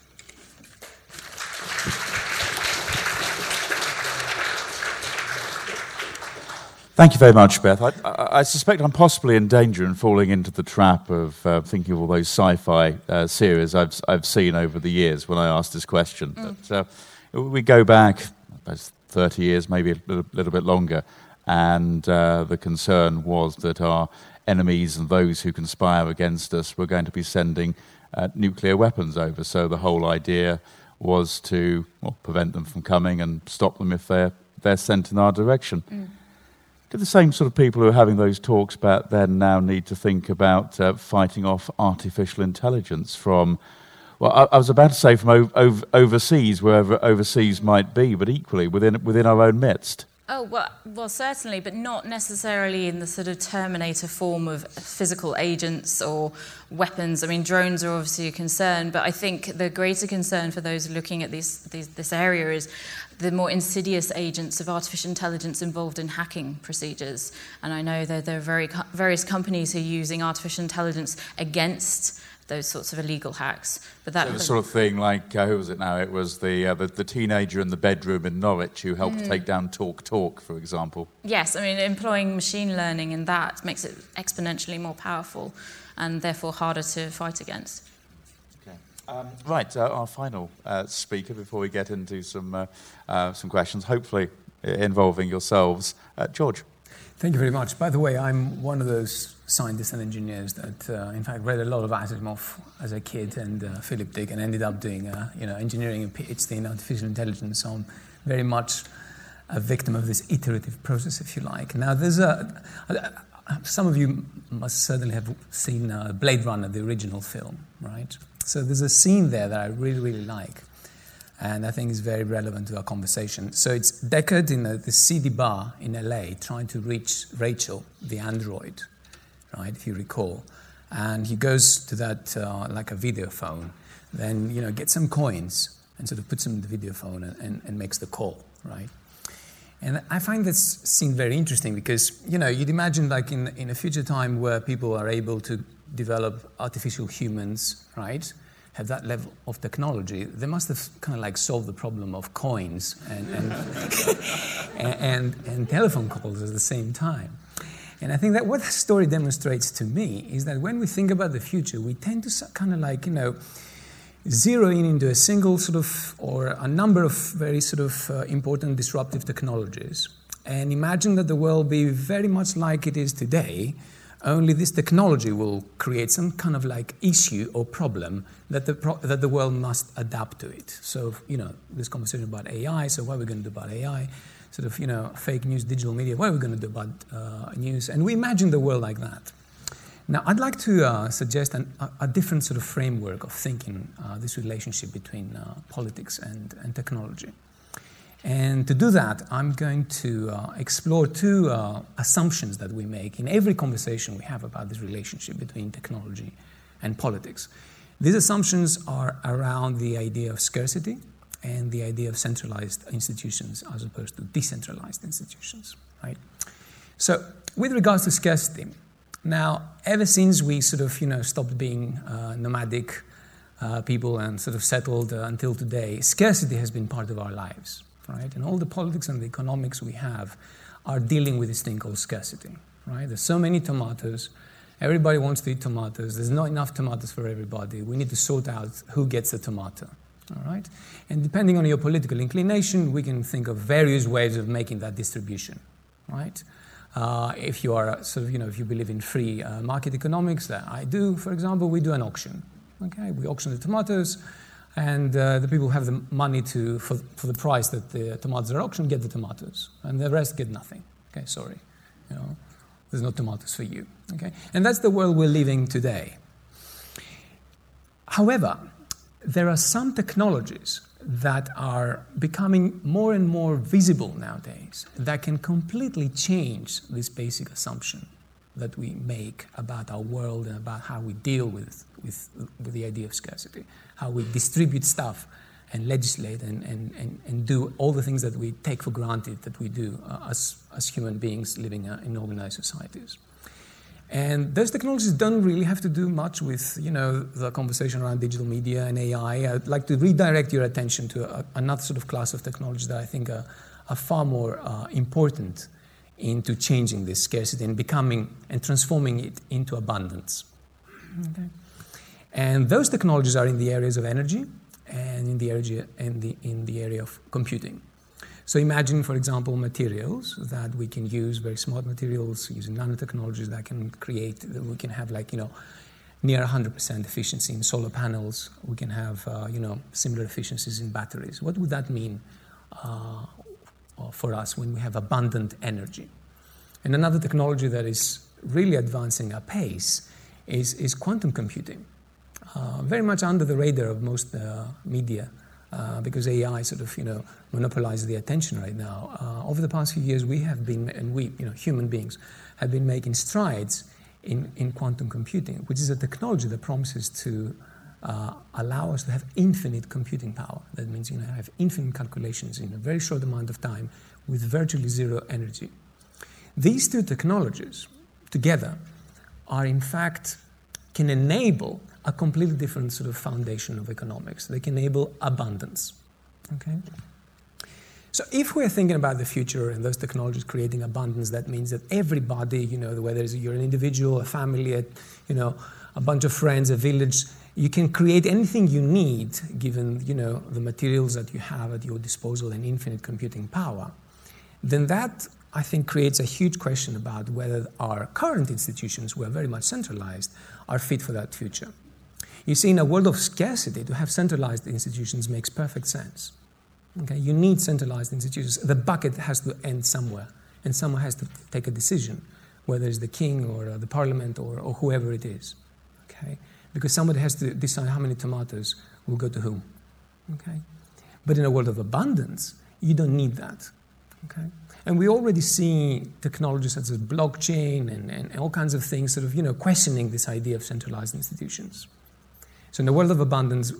Thank you very much, Beth. I, I, I, suspect I'm possibly in danger in falling into the trap of uh, thinking of all those sci-fi uh, series I've, I've seen over the years when I asked this question. Mm. But uh, we go back 30 years, maybe a little, little bit longer, and uh, the concern was that our enemies and those who conspire against us were going to be sending uh, nuclear weapons over. So the whole idea was to well, prevent them from coming and stop them if they're, they're sent in our direction. Mm. Do the same sort of people who are having those talks back then now need to think about uh, fighting off artificial intelligence from, well, I, I was about to say from overseas, wherever overseas might be, but equally within, within our own midst?
Oh, well, well, certainly, but not necessarily in the sort of Terminator form of physical agents or weapons. I mean, drones are obviously a concern, but I think the greater concern for those looking at these, these, this area is the more insidious agents of artificial intelligence involved in hacking procedures. And I know that there are very, various companies who are using artificial intelligence against those sorts of illegal hacks.
But that so the sort of thing like uh, who was it now? It was the, uh, the, the teenager in the bedroom in Norwich who helped mm. take down TalkTalk, for example.
Yes, I mean employing machine learning in that makes it exponentially more powerful, and therefore harder to fight against.
Um, right, uh, our final uh, speaker before we get into some uh, uh, some questions, hopefully involving yourselves, George.
Thank you very much. By the way, I'm one of those scientists and engineers that, uh, in fact, read a lot of Asimov as a kid and uh, Philip Dick, and ended up doing, uh, you know, engineering and PhD in artificial intelligence. So I'm very much a victim of this iterative process, if you like. Now, there's a, some of you must certainly have seen uh, Blade Runner, the original film, right? So there's a scene there that I really, really like and I think it's very relevant to our conversation. So it's Deckard in a, the seedy bar in LA trying to reach Rachael, the android, right, if you recall. And he goes to that, uh, like a video phone, then, you know, gets some coins and sort of puts them in the video phone and, and, and makes the call, right? And I find this scene very interesting because, you know, you'd imagine like in, in a future time where people are able to develop artificial humans, right? Have that level of technology, they must have kind of like solved the problem of coins and, and, and, and, telephone calls at the same time. And I think that what the story demonstrates to me is that when we think about the future, we tend to kind of like, you know, zero in into a single sort of, or a number of very sort of uh, important disruptive technologies and imagine that the world be very much like it is today, only this technology will create some kind of like issue or problem that the, pro- that the world must adapt to it. So, you know, this conversation about AI, so what are we going to do about AI? sort of, you know, fake news, digital media. What are we going to do about uh, news? And we imagine the world like that. Now, I'd like to uh, suggest an, a, a, different sort of framework of thinking uh, this relationship between uh, politics and, and technology. And to do that, I'm going to uh, explore two uh, assumptions that we make in every conversation we have about this relationship between technology and politics. These assumptions are around the idea of scarcity and the idea of centralized institutions as opposed to decentralized institutions, right? So, with regards to scarcity, now, ever since we sort of, you know, stopped being uh, nomadic uh, people and sort of settled uh, until today, scarcity has been part of our lives, right? And all the politics and the economics we have are dealing with this thing called scarcity, right? There's so many tomatoes. Everybody wants to eat tomatoes. There's not enough tomatoes for everybody. We need to sort out who gets the tomato, all right? And depending on your political inclination, we can think of various ways of making that distribution, right? Uh, if you are sort of, you know, if you believe in free uh, market economics, that I do, for example, we do an auction. Okay, we auction the tomatoes, and uh, the people who have the money to for, for the price that the tomatoes are auctioned get the tomatoes, and the rest get nothing. Okay, sorry, you know, there's no tomatoes for you. Okay, and that's the world we're living today. However, there are some technologies that are becoming more and more visible nowadays that can completely change this basic assumption that we make about our world and about how we deal with, with, with the idea of scarcity, how we distribute stuff and legislate and, and, and, and do all the things that we take for granted that we do uh, as, as human beings living uh, in organized societies. And those technologies don't really have to do much with, you know, the conversation around digital media and AI. I'd like to redirect your attention to a, another sort of class of technologies that I think are, are far more uh, important into changing this scarcity and becoming and transforming it into abundance. Okay. And those technologies are in the areas of energy and in the area, in the, in the area of computing. So imagine, for example, materials that we can use, very smart materials, using nanotechnologies that can create, that we can have like, you know, near 100% efficiency in solar panels. We can have, uh, you know, similar efficiencies in batteries. What would that mean uh, for us when we have abundant energy? And another technology that is really advancing at pace is, is quantum computing. Uh, very much under the radar of most uh, media uh, because AI sort of, you know, monopolizes the attention right now. Uh, over the past few years, we have been, and we, you know, human beings, have been making strides in, in quantum computing, which is a technology that promises to uh, allow us to have infinite computing power. That means, you know, have infinite calculations in a very short amount of time with virtually zero energy. These two technologies together are, in fact, can enable a completely different sort of foundation of economics. They can enable abundance. Okay? So if we're thinking about the future and those technologies creating abundance, that means that everybody, you know, whether you're an individual, a family, a, you know, a bunch of friends, a village, you can create anything you need given, you know, the materials that you have at your disposal and infinite computing power. Then that I think creates a huge question about whether our current institutions, who are very much centralized, are fit for that future. You see, in a world of scarcity, to have centralized institutions makes perfect sense. Okay? You need centralized institutions. The bucket has to end somewhere, and someone has to take a decision, whether it's the king or uh, the parliament or, or whoever it is. Okay? Because somebody has to decide how many tomatoes will go to whom. Okay? But in a world of abundance, you don't need that. Okay? And we already see technologies such as blockchain and, and all kinds of things sort of, you know, questioning this idea of centralized institutions. So in the world of abundance,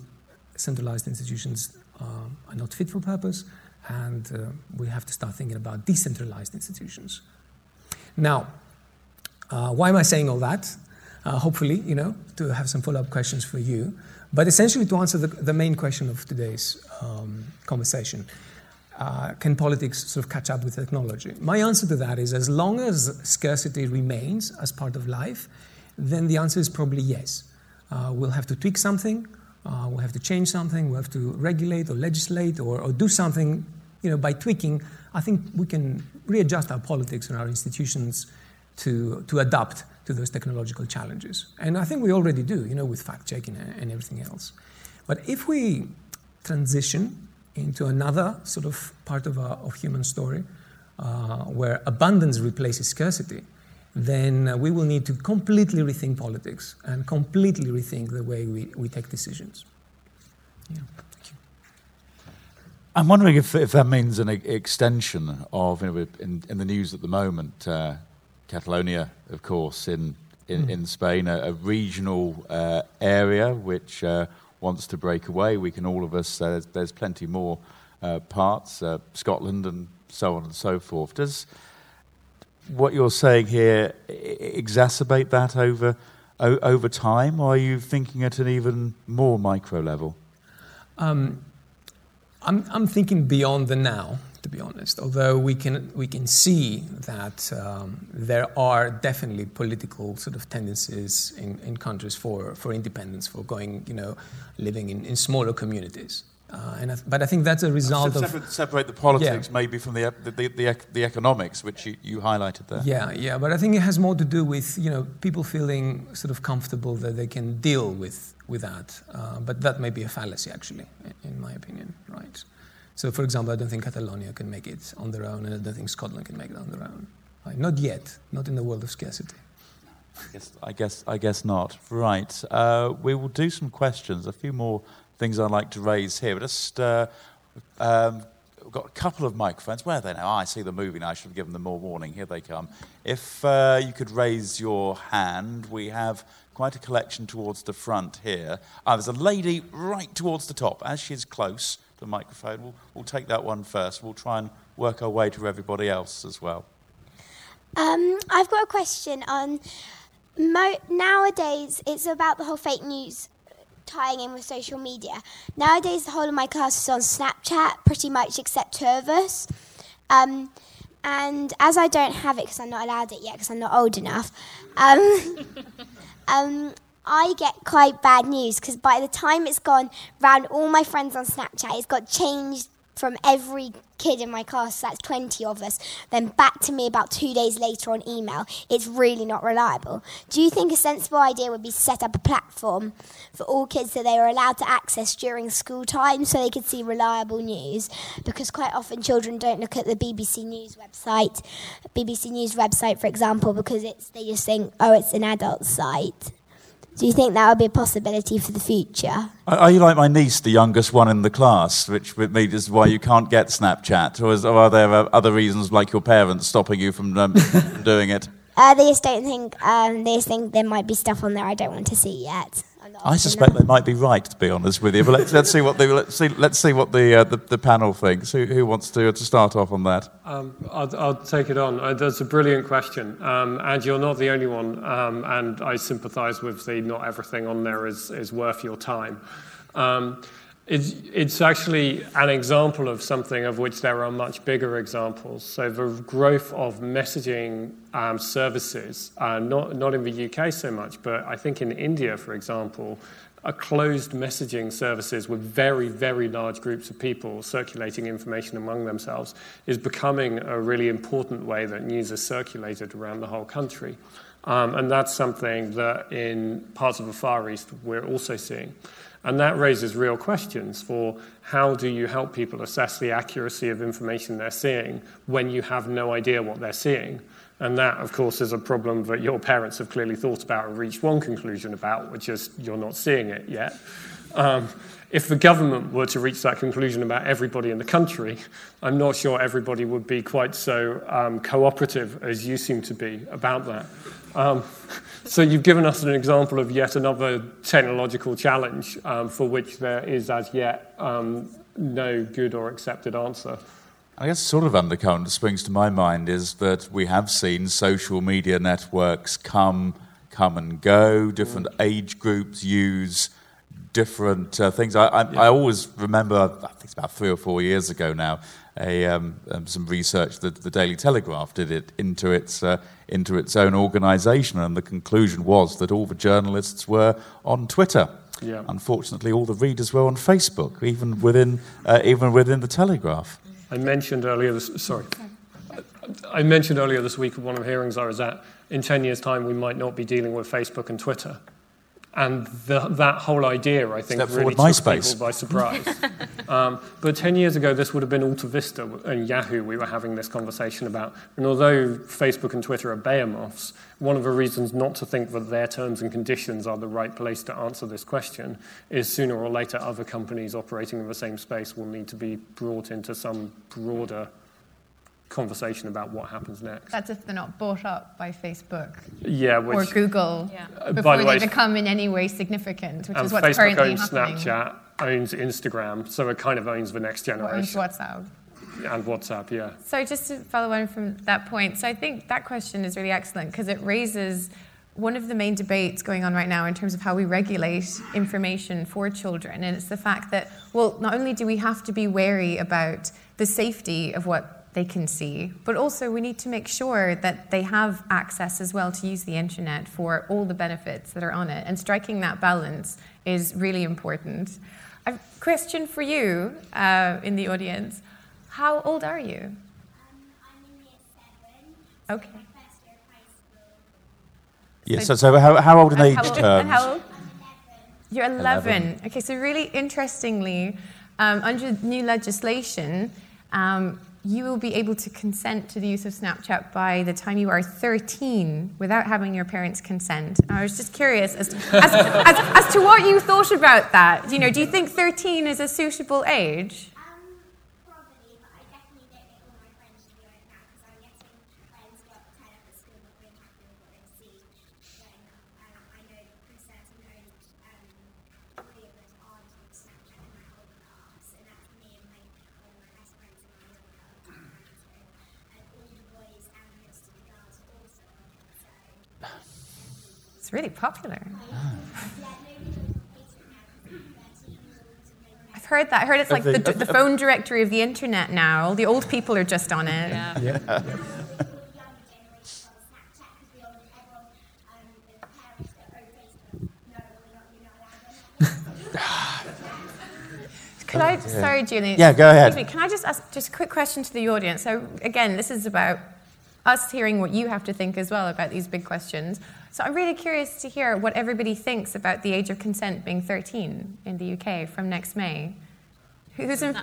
centralized institutions uh, are not fit for purpose, and uh, we have to start thinking about decentralized institutions. Now, uh, why am I saying all that? Uh, hopefully, you know, to have some follow-up questions for you, but essentially to answer the, the main question of today's um, conversation. Uh, can politics sort of catch up with technology? My answer to that is as long as scarcity remains as part of life, then the answer is probably yes. Uh, we'll have to tweak something, uh, we'll have to change something, we'll have to regulate or legislate or, or do something you know, by tweaking. I think we can readjust our politics and our institutions to, to adapt to those technological challenges. And I think we already do, you know, with fact checking and everything else. But if we transition into another sort of part of, our, of human story uh, where abundance replaces scarcity, then uh, we will need to completely rethink politics and completely rethink the way we, we take decisions. Yeah.
I'm wondering if, if that means an extension of, you know, in, in the news at the moment, uh, Catalonia, of course, in, in, mm. in Spain, a, a regional uh, area which uh, wants to break away. We can all of us, uh, there's, there's, plenty more uh, parts, Scotland and so on and so forth. Does, what you're saying here exacerbate that over over time, or are you thinking at an even more micro level? Um,
I'm, I'm thinking beyond the now, to be honest. Although we can we can see that um, there are definitely political sort of tendencies in, in countries for, for independence, for going, you know, living in, in smaller communities. Uh, and I th- but I think that's a result
separate,
of
separate the politics yeah. maybe from the, the, the, the, economics, which you, you highlighted there.
Yeah, yeah, but I think it has more to do with you know people feeling sort of comfortable that they can deal with with that. Uh, but that may be a fallacy, actually, in my opinion, right? So, for example, I don't think Catalonia can make it on their own, and I don't think Scotland can make it on their own. Right? Not yet, not in the world of scarcity.
I guess, I guess, I guess not. Right. Uh, we will do some questions. A few more things I'd like to raise here. Just uh, um, we've got a couple of microphones. Where are they now? Oh, I see them moving. I should have given them more warning. Here they come. If uh, you could raise your hand, we have quite a collection towards the front here. Ah, there's a lady right towards the top. As she's close to the microphone, we'll, we'll take that one first. We'll try and work our way to everybody else as well.
Um, I've got a question on. Mo- nowadays, it's about the whole fake news tying in with social media. Nowadays, the whole of my class is on Snapchat, pretty much except two of us. Um, and as I don't have it because I'm not allowed it yet because I'm not old enough, um, um, I get quite bad news because by the time it's gone round all my friends on Snapchat, it's got changed from every kid in my class, that's 20 of us, then back to me about two days later on email, it's really not reliable. Do you think a sensible idea would be to set up a platform for all kids that they were allowed to access during school time so they could see reliable news? Because quite often children don't look at the BBC News website, BBC News website, for example, because it's, they just think, oh, it's an adult site. Do you think that would be a possibility for the future?
Are you like my niece, the youngest one in the class, which with me is why you can't get Snapchat? Or, is, or are there uh, other reasons, like your parents, stopping you from um, doing it?
Uh, they just don't think. Um, they just think there might be stuff on there I don't want to see yet. I'm
I suspect
them.
they might be right, to be honest with you. But let's, let's see what the let's see let's see what the uh, the, the panel thinks. Who, who wants to to start off on that?
Um, I'll, I'll take it on. Uh, that's a brilliant question, um, and you're not the only one. Um, and I sympathise with the not everything on there is, is worth your time. It's, it's actually an example of something of which there are much bigger examples. So the growth of messaging um, services, uh, not, not in the UK so much, but I think in India, for example, a closed messaging services with very, very large groups of people circulating information among themselves is becoming a really important way that news is circulated around the whole country. Um, and that's something that in parts of the Far East we're also seeing. And that raises real questions for how do you help people assess the accuracy of information they're seeing when you have no idea what they're seeing? And that, of course, is a problem that your parents have clearly thought about and reached one conclusion about, which is you're not seeing it yet. Um, if the government were to reach that conclusion about everybody in the country, I'm not sure everybody would be quite so um, cooperative as you seem to be about that. Um, so you've given us an example of yet another technological challenge um, for which there is as yet um, no good or accepted answer.
I guess sort of undercurrent that springs to my mind is that we have seen social media networks come, come and go. Different age groups use different uh, things. I, I, I always remember, I think it's about three or four years ago now, a, um, um, some research that the Daily Telegraph did it into its uh, into its own organisation, and the conclusion was that all the journalists were on Twitter.
Yeah.
Unfortunately, all the readers were on Facebook, even within uh, even within the Telegraph.
I mentioned earlier this, sorry. I mentioned earlier this week at one of the hearings I was at, in 10 years' time, we might not be dealing with Facebook and Twitter. And the, that whole idea, I think,
Step
really took
MySpace.
people by surprise. um, but 10 years ago, this would have been AltaVista and Yahoo we were having this conversation about. And although Facebook and Twitter are behemoths, one of the reasons not to think that their terms and conditions are the right place to answer this question is sooner or later other companies operating in the same space will need to be brought into some broader conversation about what happens next.
That's if they're not bought up by Facebook
Yeah,
or Google
Yeah.
Uh, by
before
the
they become in any way significant, which is what's
Facebook
currently
owns
happening.
Snapchat, owns Instagram, so it kind of owns the next
What owns
generation.
WhatsApp.
And WhatsApp, yeah.
So just to follow on from that point, so I think that question is really excellent because it raises one of the main debates going on right now in terms of how we regulate information for children. And it's the fact that, well, not only do we have to be wary about the safety of what they can see, but also we need to make sure that they have access as well to use the internet for all the benefits that are on it. And striking that balance is really important. A question for you uh, in the audience. How old are you?
Um, I'm in year seven.
Okay.
My first year of high school.
Yeah. So, so how, how old in
And
age
how old-
terms?
how old? You're 11.
11.
Okay, so really interestingly, um, under new legislation, um, you will be able to consent to the use of Snapchat by the time you are 13 without having your parents' consent. I was just curious as to, as, as, as to what you thought about that. You know, do you think 13 is a suitable age?
Um, probably, but I definitely don't get all my friends to be like that because I'm getting friends got tied up at school not being happy with what they see going up. Um, I know for certain owned um, three of us aren't on Snapchat in my whole class, and that's me and my one of my best friends and my younger friends. And all the boys and most of the girls are also on it, so
It's really popular.
yeah, nobody on Facebook now because they're 13 years old really popular. don't
I've heard that. I heard it's like the,
the-
the phone directory of the internet now. All the old people are just on it.
Yeah.
the younger generation on Snapchat because we all everyone the parents that own Facebook no we're not you're not allowed on it.
Can I, oh, sorry, Julian.
Yeah, go ahead.
Excuse me, can I just ask just a quick question to the audience? So again, this is about us hearing what you have to think as well about these big questions. So I'm really curious to hear what everybody thinks about the age of consent being 13 in the UK from next May. Who's in,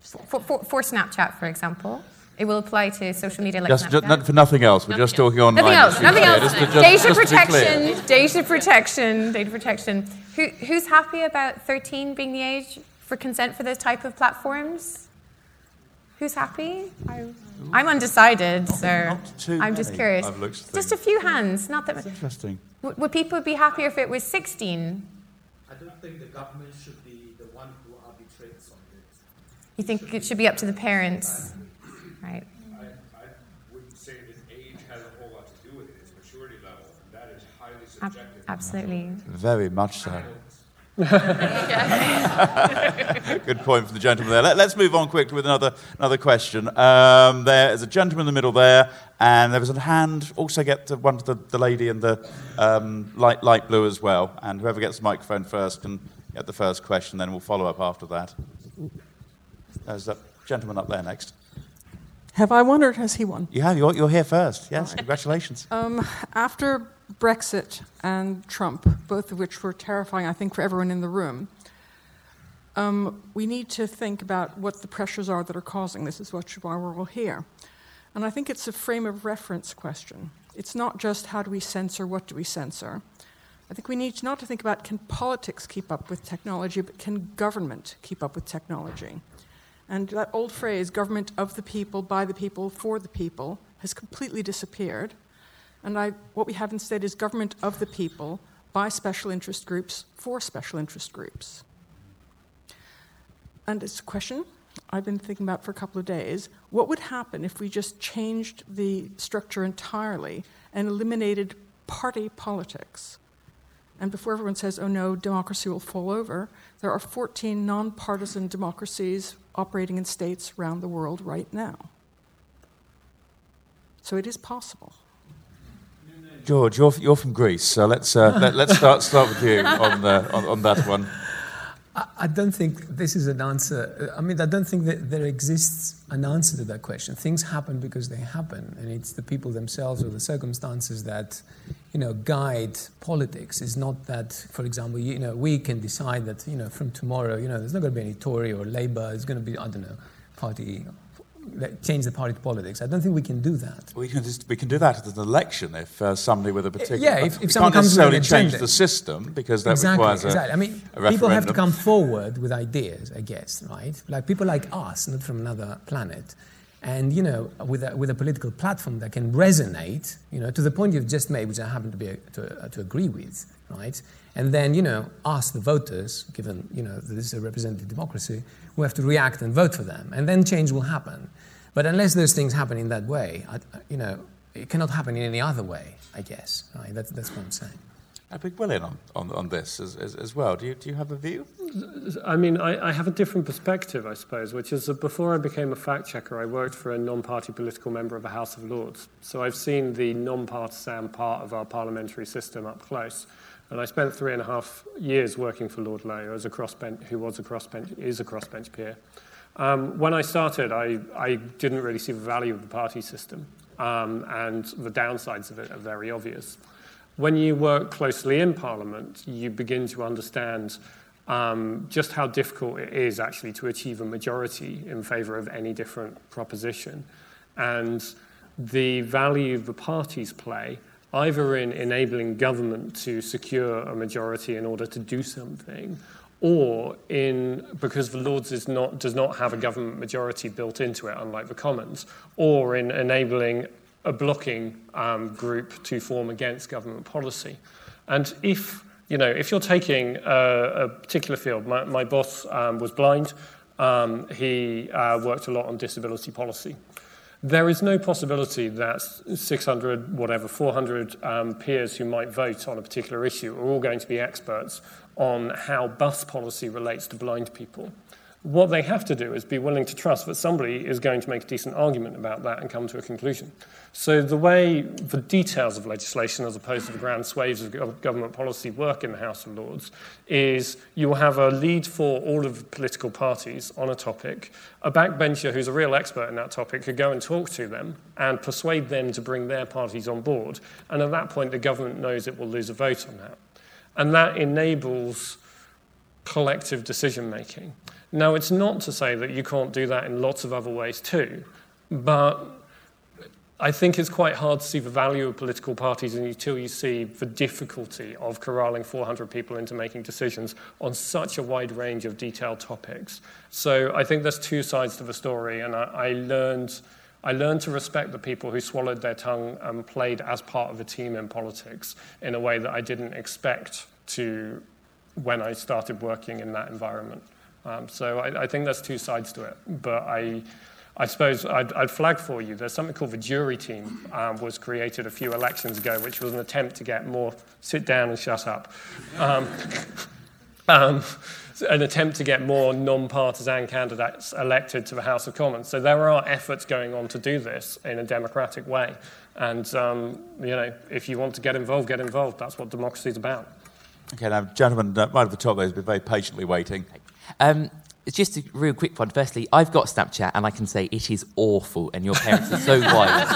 for, for, for Snapchat, for example? It will apply to social media like
Just,
Snapchat.
just not for nothing else. We're just talking online.
Nothing else.
just to be
Nothing else.
just just-
data
just to be clear.
protection. Data protection. Data protection. Who, who's happy about 13 being the age for consent for those type of platforms? Who's happy? I, I'm undecided, so
not too
I'm just curious.
I've looked at
Just a few hands. Not that. much.
Interesting.
Would, would people be happier if it was 16?
I don't think the government should be the one who arbitrates on this.
You think it should be up to the parents, right?
I, I wouldn't say that age has a whole lot to do with it, it's maturity level, and that is highly
Ab-
subjective.
absolutely.
Very much so. Good point from the gentleman there. Let, us move on quickly with another, another question. Um, there is a gentleman in the middle there, and there was a hand. Also, get to one to the, the lady in the um, light, light blue as well. And whoever gets the microphone first can get the first question, then we'll follow up after that. There's that gentleman up there next.
Have I won or has he won?
You have, you're, you're here first. Yes, congratulations.
Um, after Brexit and Trump, both of which were terrifying, I think, for everyone in the room, um, we need to think about what the pressures are that are causing this, is what, why we're all here. And I think it's a frame of reference question. It's not just how do we censor, what do we censor. I think we need not to think about can politics keep up with technology, but can government keep up with technology? And that old phrase, government of the people, by the people, for the people, has completely disappeared. And I, what we have instead is government of the people, by special interest groups, for special interest groups. And it's a question I've been thinking about for a couple of days. What would happen if we just changed the structure entirely and eliminated party politics? And before everyone says, oh no, democracy will fall over, there are 14 nonpartisan democracies operating in states around the world right now. So it is possible.
George, you're, you're from Greece, so let's, uh, let, let's start, start with you on, uh, on, on that one.
I, I don't think this is an answer. I mean, I don't think that there exists an answer to that question. Things happen because they happen, and it's the people themselves or the circumstances that, you know, guide politics. It's not that, for example, you know, we can decide that, you know, from tomorrow, you know, there's not going to be any Tory or Labour. It's going to be, I don't know, party, like, change the party politics. I don't think we can do that.
We can, just, we can do that at an election if uh, somebody with a particular.
Yeah, if- if someone
can't
comes with an
necessarily change the system because that
exactly,
requires a,
exactly. I mean, people have to come forward with ideas, I guess, right? Like people like us, not from another planet, and you know, with a, with a political platform that can resonate, you know, to the point you've just made, which I happen to be to, uh, to agree with, right? And then you know, ask the voters, given you know this is a representative democracy, we have to react and vote for them, and then change will happen. But unless those things happen in that way, I, you know, it cannot happen in any other way, I guess. Right? That's, that's what I'm saying.
A big will in on, on, on this as, as, as well. Do you, do you have a view?
I mean, I, I have a different perspective, I suppose, which is that before I became a fact checker, I worked for a non party political member of the House of Lords. So I've seen the non partisan part of our parliamentary system up close. And I spent three and a half years working for Lord Low, as a crossbench, who was a crossbench, is a crossbench peer. Um, when I started, I, I didn't really see the value of the party system, um, and the downsides of it are very obvious. When you work closely in Parliament, you begin to understand um, just how difficult it is actually to achieve a majority in favour of any different proposition, and the value the parties play either in enabling government to secure a majority in order to do something, or in because the Lords not, does not have a government majority built into it, unlike the Commons, or in enabling a blocking um, group to form against government policy. And if you know, if you're taking a, a particular field, my, my boss um, was blind. Um, he uh, worked a lot on disability policy. There is no possibility that 600, whatever, 400 um, peers who might vote on a particular issue are all going to be experts on how bus policy relates to blind people. What they have to do is be willing to trust that somebody is going to make a decent argument about that and come to a conclusion. So the way the details of legislation, as opposed to the grand swathes of government policy, work in the House of Lords is you will have a lead for all of the political parties on a topic. A backbencher who's a real expert in that topic could go and talk to them and persuade them to bring their parties on board. And at that point, the government knows it will lose a vote on that. And that enables collective decision making. Now, it's not to say that you can't do that in lots of other ways too, but I think it's quite hard to see the value of political parties until you see the difficulty of corralling 400 people into making decisions on such a wide range of detailed topics. So I think there's two sides to the story, and I, I learned. I learned to respect the people who swallowed their tongue and played as part of a team in politics in a way that I didn't expect to when I started working in that environment. Um, so I, I, think there's two sides to it. But I, I suppose I'd, I'd flag for you there's something called the jury team um, was created a few elections ago, which was an attempt to get more sit down and shut up. Um, um, an attempt to get more non-partisan candidates elected to the House of Commons. So there are efforts going on to do this in a democratic way. And um, you know, if you want to get involved, get involved. That's what democracy is about.
Okay, now, gentlemen, uh, right at the top there has been very patiently waiting.
Um, just a real quick one. Firstly, I've got Snapchat and I can say it is awful, and your parents are so wise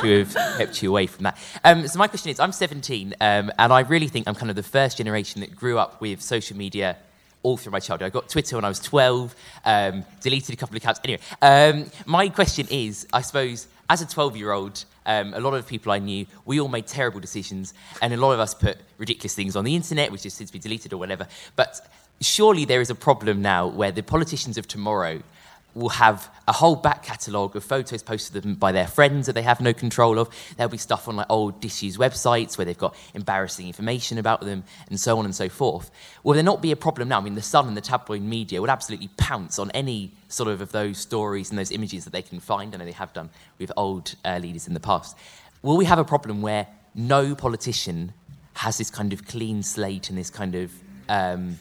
to have kept you away from that. Um, so, my question is I'm 17, um, and I really think I'm kind of the first generation that grew up with social media all through my childhood. I got Twitter when I was 12, um, deleted a couple of accounts. Anyway, um, my question is I suppose, as a 12 year old, um, a lot of people I knew, we all made terrible decisions, and a lot of us put ridiculous things on the internet, which has since been deleted or whatever. But surely there is a problem now where the politicians of tomorrow will have a whole back catalogue of photos posted by their friends that they have no control of. There'll be stuff on like old disused websites where they've got embarrassing information about them and so on and so forth. Will there not be a problem now? I mean, the Sun and the tabloid media would absolutely pounce on any sort of of those stories and those images that they can find. I know they have done with old uh, leaders in the past. Will we have a problem where no politician has this kind of clean slate and this kind of um,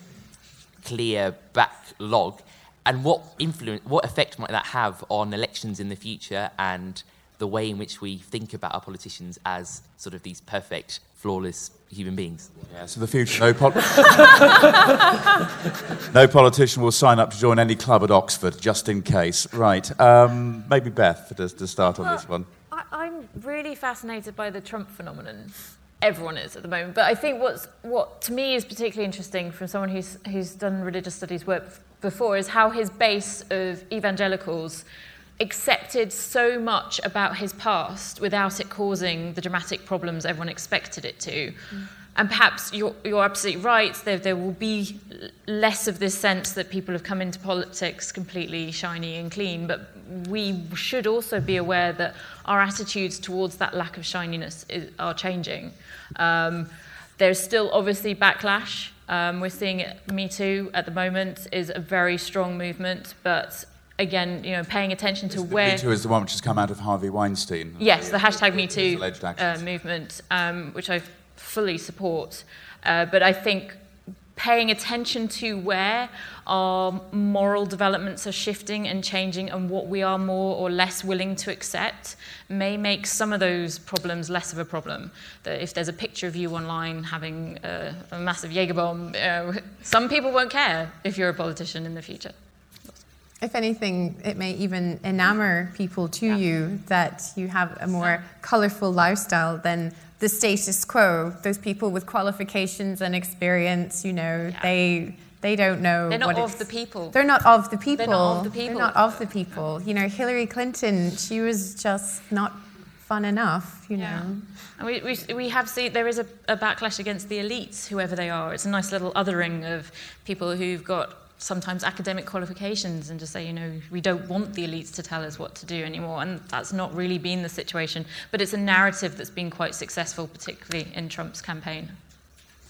clear backlog, and what influence, what effect might that have on elections in the future and the way in which we think about our politicians as sort of these perfect, flawless human beings?
Yeah, so the future, no, pol- no politician will sign up to join any club at Oxford, just in case. Right, um, maybe Beth to, to start on this one.
I, I'm really fascinated by the Trump phenomenon everyone is at the moment. But I think what's, what to me is particularly interesting from someone who's, who's done religious studies work before is how his base of evangelicals accepted so much about his past without it causing the dramatic problems everyone expected it to. Mm. And perhaps you're, you're absolutely right, there, there will be less of this sense that people have come into politics completely shiny and clean, but we should also be aware that our attitudes towards that lack of shininess is, are changing. Um, there's still obviously backlash. Um, we're seeing it, Me Too at the moment is a very strong movement, but again, you know, paying attention to where.
Me Too is the one which has come out of Harvey Weinstein.
Yes, the hashtag Me Too uh, movement, um, which I fully support. Uh, but I think paying attention to where our moral developments are shifting and changing and what we are more or less willing to accept may make some of those problems less of a problem. That if there's a picture of you online having a, a massive Jaeger bomb, uh, some people won't care if you're a politician in the future.
If anything, it may even enamor people to yeah. you that you have a more colourful lifestyle than the status quo. Those people with qualifications and experience, you know, yeah. they they don't know.
They're not of the people.
They're not of the people. They're
not of the people.
They're not of the people. You know, Hillary Clinton, she was just not fun enough. You yeah. know.
And we, we, we have seen there is a, a backlash against the elites, whoever they are. It's a nice little othering of people who've got sometimes academic qualifications and just say, you know, we don't want the elites to tell us what to do anymore. And that's not really been the situation. But it's a narrative that's been quite successful, particularly in Trump's campaign.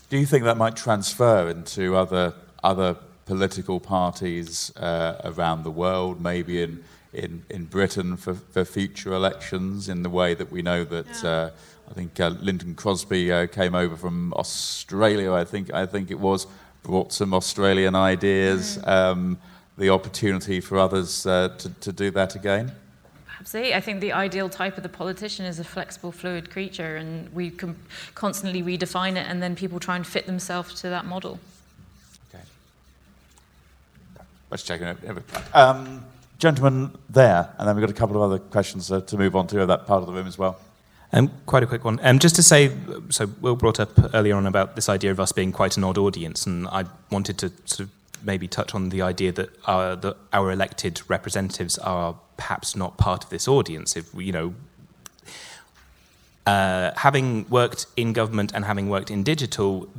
Do you think that might transfer into other, other political parties uh, around the world, maybe in, in, in Britain for, for future elections, in the way that we know that? Yeah. Uh, I think uh, Lynton Crosby uh, came over from Australia. I think I think it was brought some Australian ideas. Mm. Um, the opportunity for others uh, to, to do that again?
Absolutely. I think the ideal type of the politician is a flexible, fluid creature, and we can constantly redefine it, and then people try and fit themselves to that model.
Okay. Let's check it um, Gentleman there, and then we've got a couple of other questions uh, to move on to that part of the room as well.
Um, quite a quick one. Um, just to say, so Will brought up earlier on about this idea of us being quite an odd audience, and I wanted to sort of maybe touch on the idea that our, that our elected representatives are perhaps not part of this audience. If you know, uh, having worked in government and having worked in digital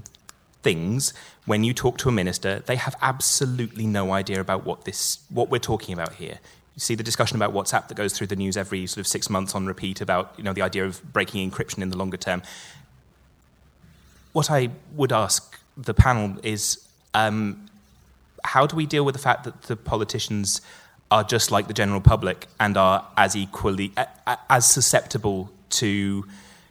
things, when you talk to a minister, they have absolutely no idea about what this what we're talking about here. You see the discussion about WhatsApp that goes through the news every sort of six months on repeat about you know the idea of breaking encryption in the longer term. What I would ask the panel is. Um, how do we deal with the fact that the politicians are just like the general public and are as equally as susceptible to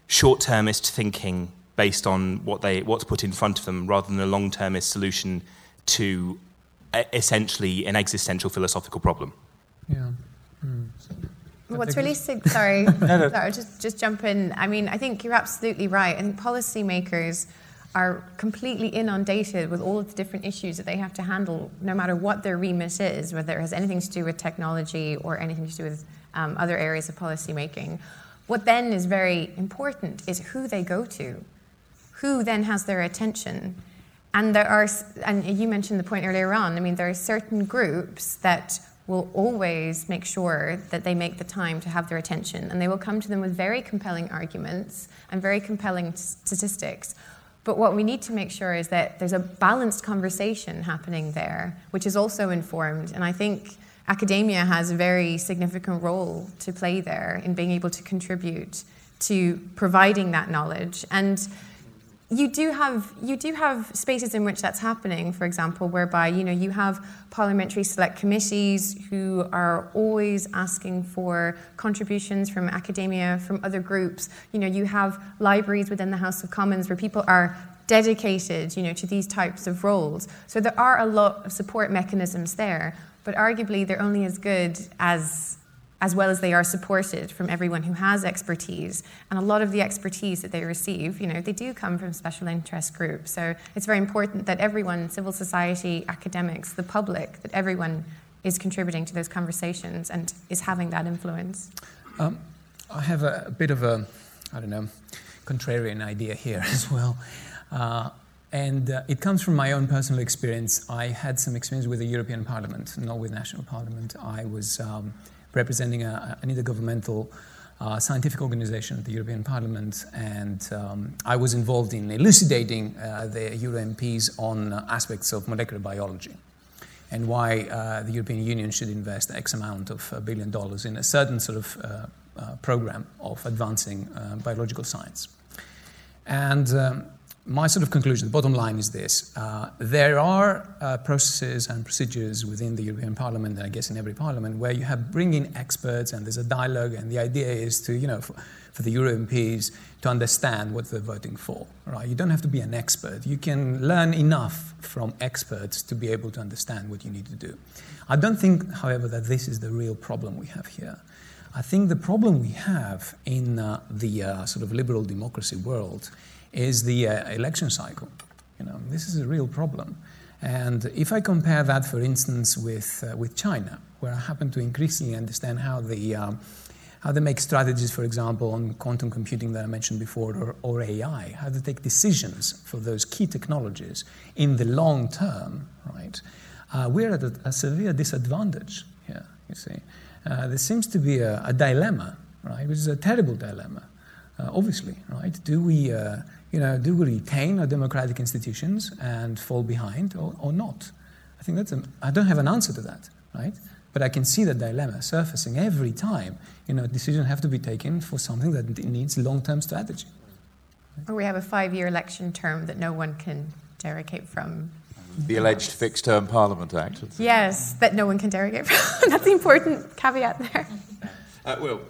short-termist thinking based on what they what's put in front of them rather than a long-termist solution to essentially an existential philosophical problem
yeah mm.
What's really sorry, no, no. sorry, just just jump in. I mean, I think you're absolutely right. I think policymakers are completely inundated with all of the different issues that they have to handle, no matter what their remit is, whether it has anything to do with technology or anything to do with um, other areas of policymaking. What then is very important is who they go to, who then has their attention. And there are, and you mentioned the point earlier on, I mean, there are certain groups that will always make sure that they make the time to have their attention. And they will come to them with very compelling arguments and very compelling statistics but what we need to make sure is that there's a balanced conversation happening there, which is also informed. And I think academia has a very significant role to play there in being able to contribute to providing that knowledge. And you do have you do have spaces in which that's happening for example whereby you know you have parliamentary select committees who are always asking for contributions from academia from other groups. You know you have libraries within the house of commons where people are dedicated you know to these types of roles. So there are a lot of support mechanisms there but arguably they're only as good as as well as they are supported from everyone who has expertise. And a lot of the expertise that they receive, you know, they do come from special interest groups. So it's very important that everyone, civil society, academics, the public, that everyone is contributing to those conversations and is having that influence.
Um, I have a, a, bit of a, I don't know, contrarian idea here as well. Uh, and uh, it comes from my own personal experience. I had some experience with the European Parliament, not with national parliament. I was um, representing a, an intergovernmental uh, scientific organization at the European Parliament, and um, I was involved in elucidating uh, the Euro MPs on uh, aspects of molecular biology and why uh, the European Union should invest X amount of a billion dollars in a certain sort of uh, uh, program of advancing biological science. And um, my sort of conclusion, the bottom line is this. Uh, there are uh, processes and procedures within the European Parliament, and I guess in every parliament, where you have bring in experts and there's a dialogue, and the idea is to, you know, for, for the Euro MPs to understand what they're voting for. Right? You don't have to be an expert. You can learn enough from experts to be able to understand what you need to do. I don't think, however, that this is the real problem we have here. I think the problem we have in uh, the uh, sort of liberal democracy world is the uh, election cycle. You know, this is a real problem. And if I compare that, for instance, with, uh, with China, where I happen to increasingly understand how, the, um, how they make strategies, for example, on quantum computing that I mentioned before, or, or AI, how they take decisions for those key technologies in the long term, right? Uh, we're at a, a, severe disadvantage here, you see. Uh, there seems to be a, a, dilemma, right, which is a terrible dilemma, uh, obviously, right? Do we uh, you know, do we retain our democratic institutions and fall behind or, or not? I think that's a, I don't have an answer to that, right? But I can see the dilemma surfacing every time. You know, decisions have to be taken for something that needs long-term strategy.
Or we have a five-year election term that no one can derogate from.
The alleged Fixed-Term Parliament Act.
Yes, that no one can derogate from. That's the important caveat there.
Uh, Will.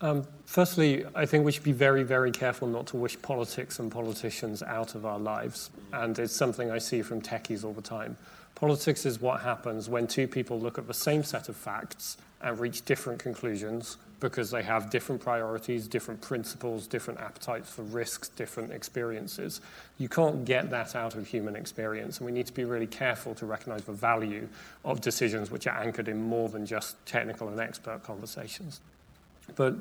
Um, firstly, I think we should be very, very careful not to wish politics and politicians out of our lives. And it's something I see from techies all the time. Politics is what happens when two people look at the same set of facts and reach different conclusions because they have different priorities, different principles, different appetites for risks, different experiences. You can't get that out of human experience, and we need to be really careful to recognize the value of decisions which are anchored in more than just technical and expert conversations. But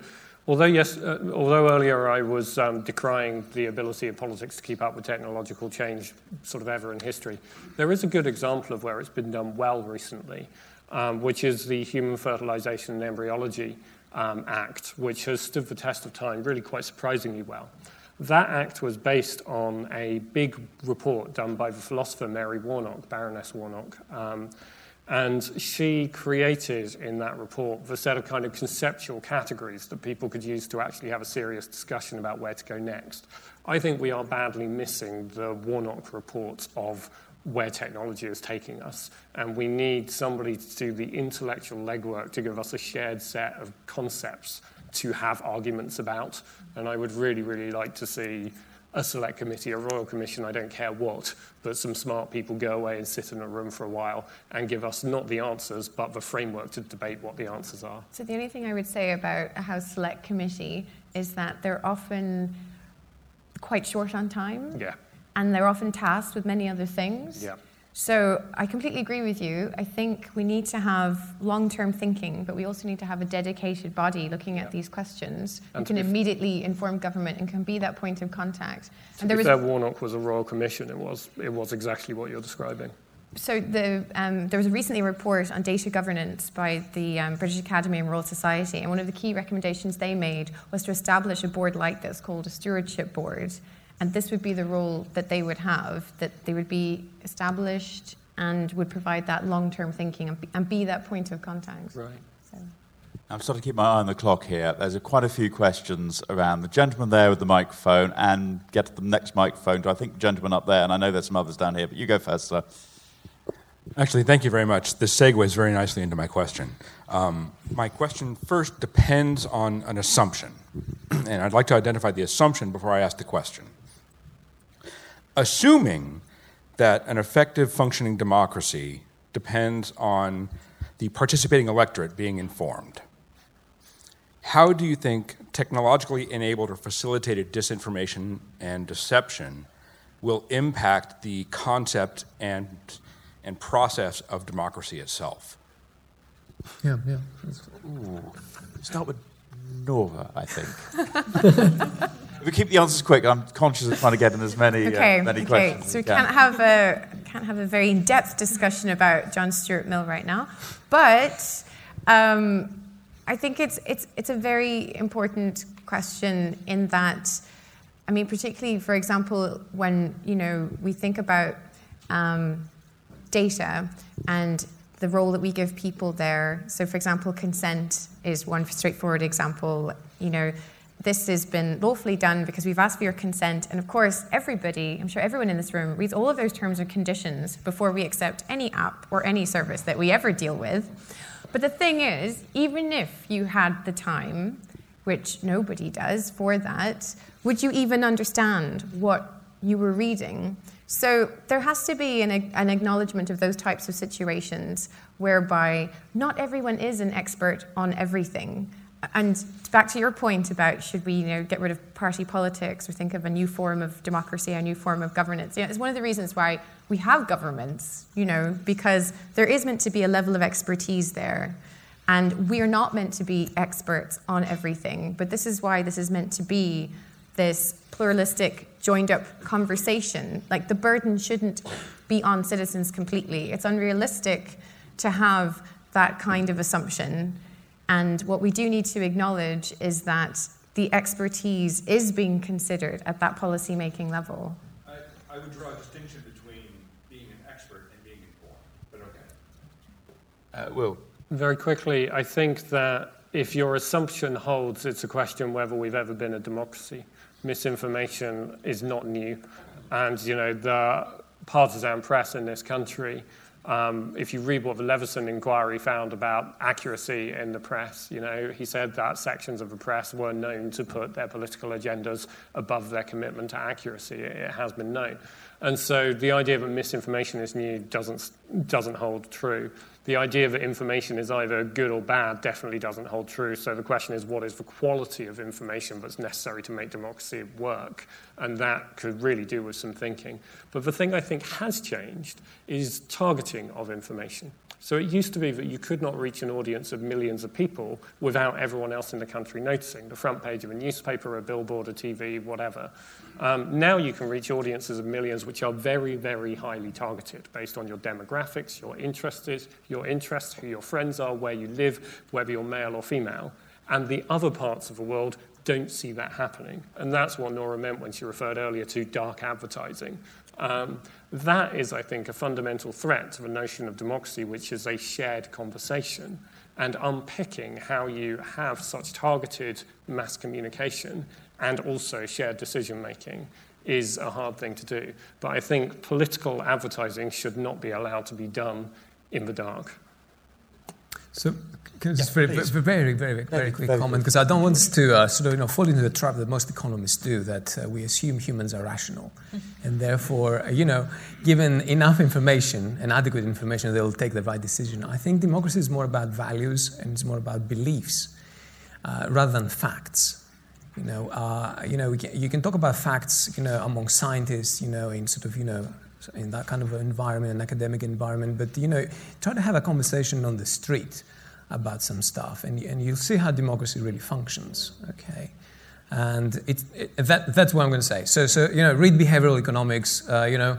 although, yes, uh, although earlier I was um, decrying the ability of politics to keep up with technological change sort of ever in history, there is a good example of where it's been done well recently, um, which is the Human Fertilization and Embryology um, Act, which has stood the test of time really quite surprisingly well. That act was based on a big report done by the philosopher Mary Warnock, Baroness Warnock. And she created in that report the set of kind of conceptual categories that people could use to actually have a serious discussion about where to go next. I think we are badly missing the Warnock reports of where technology is taking us. And we need somebody to do the intellectual legwork to give us a shared set of concepts to have arguments about. And I would really, really like to see a select committee, a royal commission, I don't care what, but some smart people go away and sit in a room for a while and give us not the answers, but the framework to debate what the answers are.
So, the only thing I would say about a House Select Committee is that they're often quite short on time.
Yeah
and they're often tasked with many other things.
Yeah.
So I completely agree with you. I think we need to have long-term thinking, but we also need to have a dedicated body looking at yeah. these questions and can immediately inform government and can be that point of contact.
And there was Warnock was a royal commission. It was it was exactly what you're describing.
So the, um, there was a recently a report on data governance by the um, British Academy and Royal Society, and one of the key recommendations they made was to establish a board like this called a stewardship board and this would be the role that they would have, that they would be established and would provide that long term thinking and be, and be, that point of contact.
Right.
So. I'm starting to keep my eye on the clock here. There's a, quite a few questions around the gentleman there with the microphone and get to the next microphone to, I think, the gentleman up there. And I know there's some others down here, but you go first, sir.
Actually, thank you very much. This segues very nicely into my question. Um, my question first depends on an assumption, and I'd like to identify the assumption before I ask the question assuming that an effective functioning democracy depends on the participating electorate being informed. How do you think technologically enabled or facilitated disinformation and deception will impact the concept and, and process of democracy itself?
Yeah, yeah.
Ooh. Start with Nora, I think. we keep the answers quick. I'm conscious of trying to get in as many, uh,
okay,
uh, many
okay.
questions.
So we can. not have a can't have a very in-depth discussion about John Stuart Mill right now, but um, I think it's it's it's a very important question in that. I mean, particularly, for example, when you know we think about um, data and the role that we give people there. So, for example, consent is one straightforward example. You know, this has been lawfully done because we've asked for your consent. And of course, everybody, I'm sure everyone in this room, reads all of those terms and conditions before we accept any app or any service that we ever deal with. But the thing is, even if you had the time, which nobody does for that, would you even understand what you were reading? So there has to be an, an, acknowledgement of those types of situations whereby not everyone is an expert on everything. And back to your point about should we you know, get rid of party politics or think of a new form of democracy, a new form of governance, you know, it's one of the reasons why we have governments, you know, because there is meant to be a level of expertise there. And we are not meant to be experts on everything, but this is why this is meant to be this pluralistic, joined up conversation. Like the burden shouldn't be on citizens completely. It's unrealistic to have that kind of assumption and what we do need to acknowledge is that the expertise is being considered at that policy making level.
I, I would draw a distinction between being an expert and being informed, but
okay. Uh, Will.
Very quickly, I think that if your assumption holds, it's a question whether we've ever been a democracy. Misinformation is not new. And, you know, the partisan press in this country Um, if you read what the Leveson inquiry found about accuracy in the press, you know, he said that sections of the press were known to put their political agendas above their commitment to accuracy. It, has been known. And so the idea that misinformation is new doesn't, doesn't hold true. The idea that information is either good or bad definitely doesn't hold true. So the question is, what is the quality of information that's necessary to make democracy work? And that could really do with some thinking. But the thing I think has changed is targeting of information. So it used to be that you could not reach an audience of millions of people without everyone else in the country noticing the front page of a newspaper, a billboard, a TV, whatever. Um, now you can reach audiences of millions which are very, very highly targeted based on your demographics, your interests, your interests, who your friends are, where you live, whether you're male or female. And the other parts of the world don't see that happening. And that's what Nora meant when she referred earlier to dark advertising. Um, that is, I think, a fundamental threat to the notion of democracy, which is a shared conversation. And unpicking how you have such targeted mass communication and also shared decision making is a hard thing to do. But I think political advertising should not be allowed to be done in the dark.
So, just yeah, very, very, very, very, very quick comment because I don't want us to uh, sort of you know fall into the trap that most economists do that uh, we assume humans are rational, mm-hmm. and therefore uh, you know given enough information and adequate information they'll take the right decision. I think democracy is more about values and it's more about beliefs uh, rather than facts. You know, uh, you know, can, you can talk about facts, you know, among scientists, you know, in sort of, you know, in that kind of environment, an academic environment. But you know, try to have a conversation on the street about some stuff, and, and you'll see how democracy really functions. Okay, and it, it that, that's what I'm going to say. So, so you know, read behavioral economics. Uh, you know,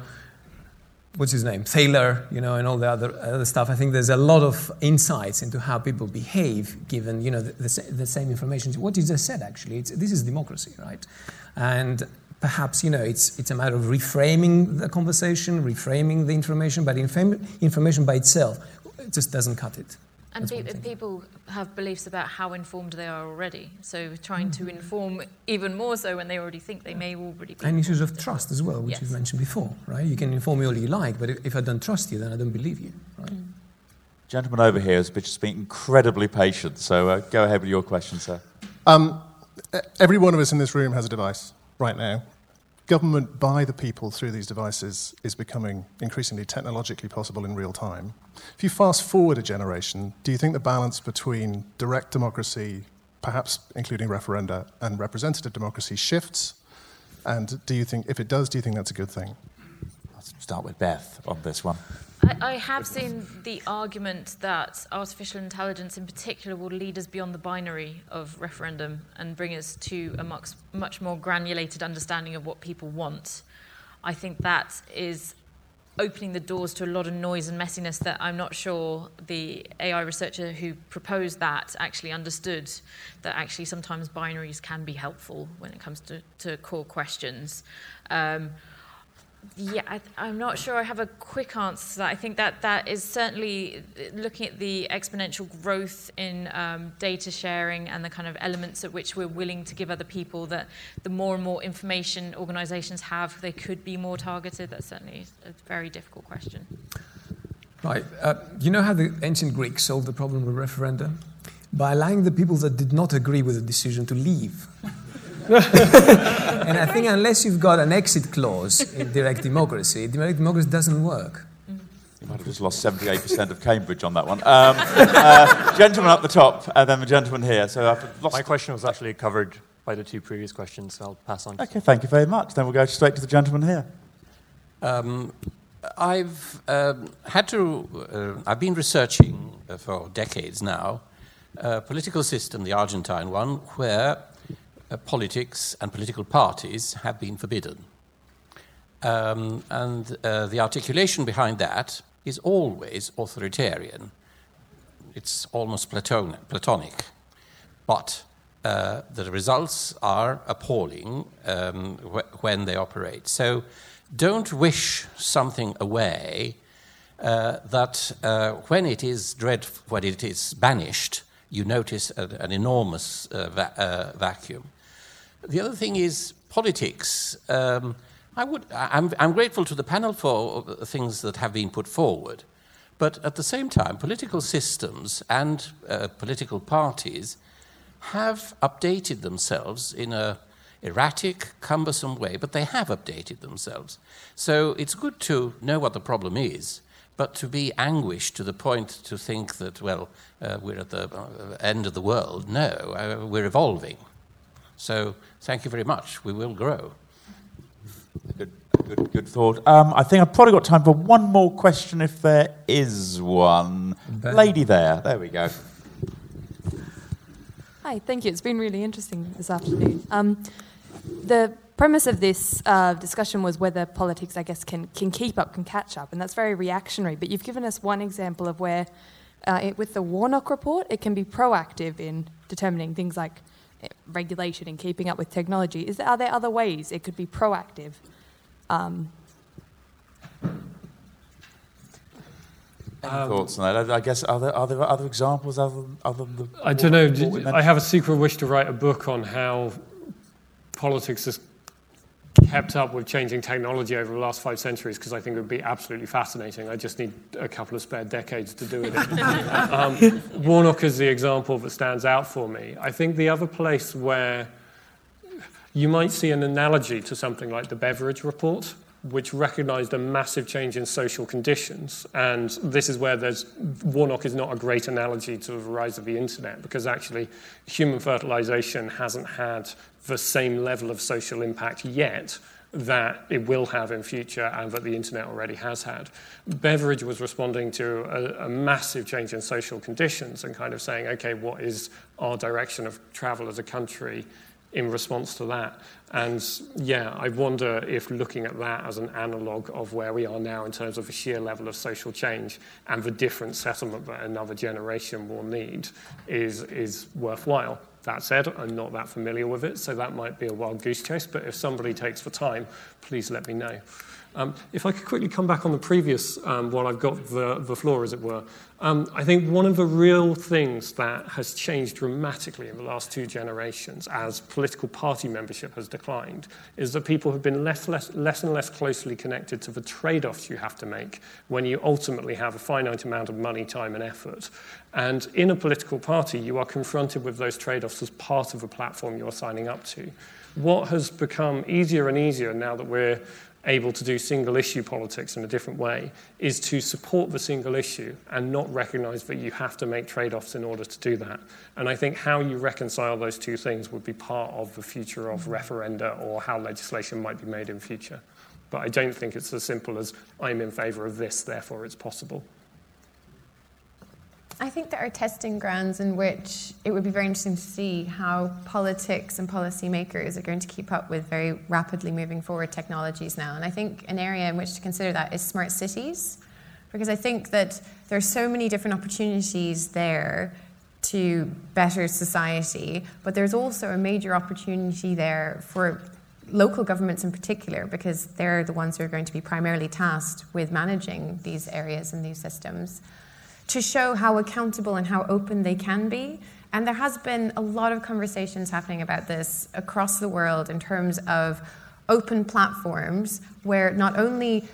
what's his name, Thaler, you know, and all the other other stuff. I think there's a lot of insights into how people behave given you know the, the, the same information. What you just said, actually, this is democracy, right? And perhaps you know it's it's a matter of reframing the conversation, reframing the information, but information by itself just doesn't cut it.
And pe- people have beliefs about how informed they are already. So trying mm-hmm. to inform even more so when they already think they may already be.
And issues of trust as well, which yes. you've mentioned before, right? You can inform me all you like, but if I don't trust you, then I don't believe you, right? Mm.
Gentleman over here has just been incredibly patient, so uh, go ahead with your question, sir.
Um, every one of us in this room has a device right now government by the people through these devices is becoming increasingly technologically possible in real time. If you fast forward a generation, do you think the balance between direct democracy, perhaps including referenda, and representative democracy shifts? And do you think, if it does, do you think that's a good thing?
Let's start with Beth on this one.
I, I, have seen the argument that artificial intelligence in particular will lead us beyond the binary of referendum and bring us to a much, much more granulated understanding of what people want. I think that is opening the doors to a lot of noise and messiness that I'm not sure the AI researcher who proposed that actually understood that actually sometimes binaries can be helpful when it comes to, to core questions. Um, yeah, I, am not sure I have a quick answer to that. I think that that is certainly looking at the exponential growth in um, data sharing and the kind of elements at which we're willing to give other people. That the more and more information organisations have, they could be more targeted. That's certainly a very difficult question.
Right. Uh, you know how the ancient Greeks solved the problem with referenda? By allowing the people that did not agree with the decision to leave. and I think unless you've got an exit clause in direct democracy, direct democracy doesn't work.
You might have just lost 78% of Cambridge on that one. Um, uh, gentleman up the top, and then the gentleman here. So I've lost
My question was actually covered by the two previous questions, so I'll pass on.
Okay, thank you very much. Then we'll go straight to the gentleman here.
Um, I've um, had to, uh, I've been researching uh, for decades now a political system, the Argentine one, where uh, politics and political parties have been forbidden. Um, and uh, the articulation behind that is always authoritarian. It's almost Platonic. Platonic. But uh, the results are appalling um, wh- when they operate. So don't wish something away uh, that uh, when it is dread, when it is banished, you notice an enormous uh, va- uh, vacuum. The other thing is politics. Um, I would, I'm, I'm, grateful to the panel for things that have been put forward. But at the same time, political systems and uh, political parties have updated themselves in a erratic, cumbersome way, but they have updated themselves. So it's good to know what the problem is, but to be anguished to the point to think that, well, uh, we're at the uh, end of the world. No, uh, we're evolving. So thank you very much. We will grow.
Good, good, good thought. Um, I think I've probably got time for one more question if there is one.
Ben.
Lady there. There we go.
Hi, thank you. It's been really interesting this afternoon. Um, the premise of this uh, discussion was whether politics, I guess, can, can keep up, can catch up, and that's very reactionary. But you've given us one example of where, uh, it, with the Warnock report, it can be proactive in determining things like eh, regulation and keeping up with technology. Is there, are there other ways it could be proactive? Um,
Any
Um,
thoughts on that? I I guess are there, are there other examples other than, other than the?
I don't know.
what we
I have a secret wish to write a book on how politics has kept up with changing technology over the last five centuries because I think it would be absolutely fascinating. I just need a couple of spare decades to do it. um, Warnock is the example that stands out for me. I think the other place where you might see an analogy to something like the Beveridge Report, which recognized a massive change in social conditions. And this is where there's, Warnock is not a great analogy to the rise of the internet because actually human fertilization hasn't had the same level of social impact yet that it will have in future and that the internet already has had. Beveridge was responding to a, a massive change in social conditions and kind of saying, okay, what is our direction of travel as a country in response to that. And yeah, I wonder if looking at that as an analogue of where we are now in terms of the sheer level of social change and the different settlement that another generation will need is, is worthwhile. That said, I'm not that familiar with it, so that might be a wild goose chase, but if somebody takes the time, please let me know. Um, if I could quickly come back on the previous, um, while I've got the, the floor, as it were. Um, I think one of the real things that has changed dramatically in the last two generations as political party membership has declined is that people have been less, less, less and less closely connected to the trade offs you have to make when you ultimately have a finite amount of money, time, and effort. And in a political party, you are confronted with those trade offs as part of the platform you're signing up to. What has become easier and easier now that we're able to do single issue politics in a different way is to support the single issue and not recognize that you have to make trade offs in order to do that. And I think how you reconcile those two things would be part of the future of referenda or how legislation might be made in future. But I don't think it's as simple as I'm in favor of this, therefore it's possible.
I think there are testing grounds in which it would be very interesting to see how politics and policymakers are going to keep up with very rapidly moving forward technologies now. And I think an area in which to consider that is smart cities, because I think that there are so many different opportunities there to better society, but there's also a major opportunity there for local governments in particular, because they're the ones who are going to be primarily tasked with managing these areas and these systems to show how accountable and how open they can be. And there has been a lot of conversations happening about this across the world in terms of open platforms where not only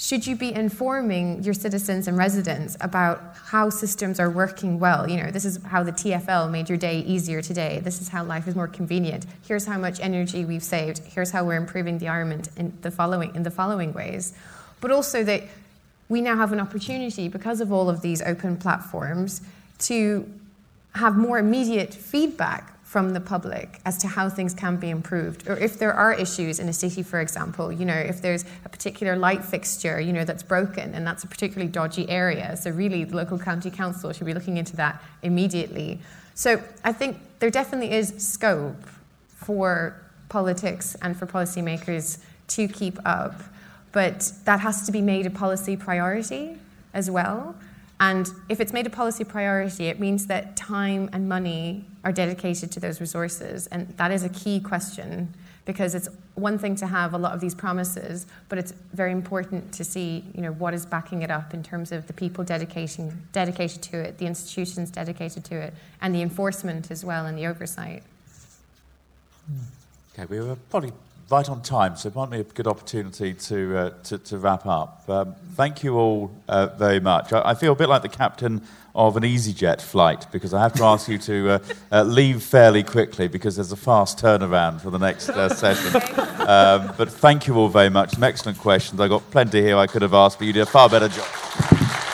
should you be informing your citizens and residents about how systems are working well? You know, this is how the TFL made your day easier today. This is how life is more convenient. Here's how much energy we've saved. Here's how we're improving the environment in the following in the following ways. But also that we now have an opportunity because of all of these open platforms to have more immediate feedback from the public as to how things can be improved. Or if there are issues in a city for example you know if there's a particular light fixture you know that's broken and that's a particularly dodgy area so really the local county council should be looking into that immediately. So i think there definitely is scope for politics and for policymakers to keep up but that has to be made a policy priority as well. And if it's made a policy priority, it means that time and money are dedicated to those resources. And that is a key question because it's one thing to have a lot of these promises, but it's very important to see you know, what is backing it up in terms of the people dedication, dedicated to it, the institutions dedicated to it, and the enforcement as well and the oversight. Hmm.
Okay, we were probably right on time, so it might be a good opportunity to, uh, to, to wrap up. Um, thank you all uh, very much. I, I feel a bit like the captain of an EasyJet flight because I have to ask you to uh, uh, leave fairly quickly because there's a fast turnaround for the next uh, session. Um, but thank you all very much. Some excellent questions. I got plenty here I could have asked, but you did a far better job.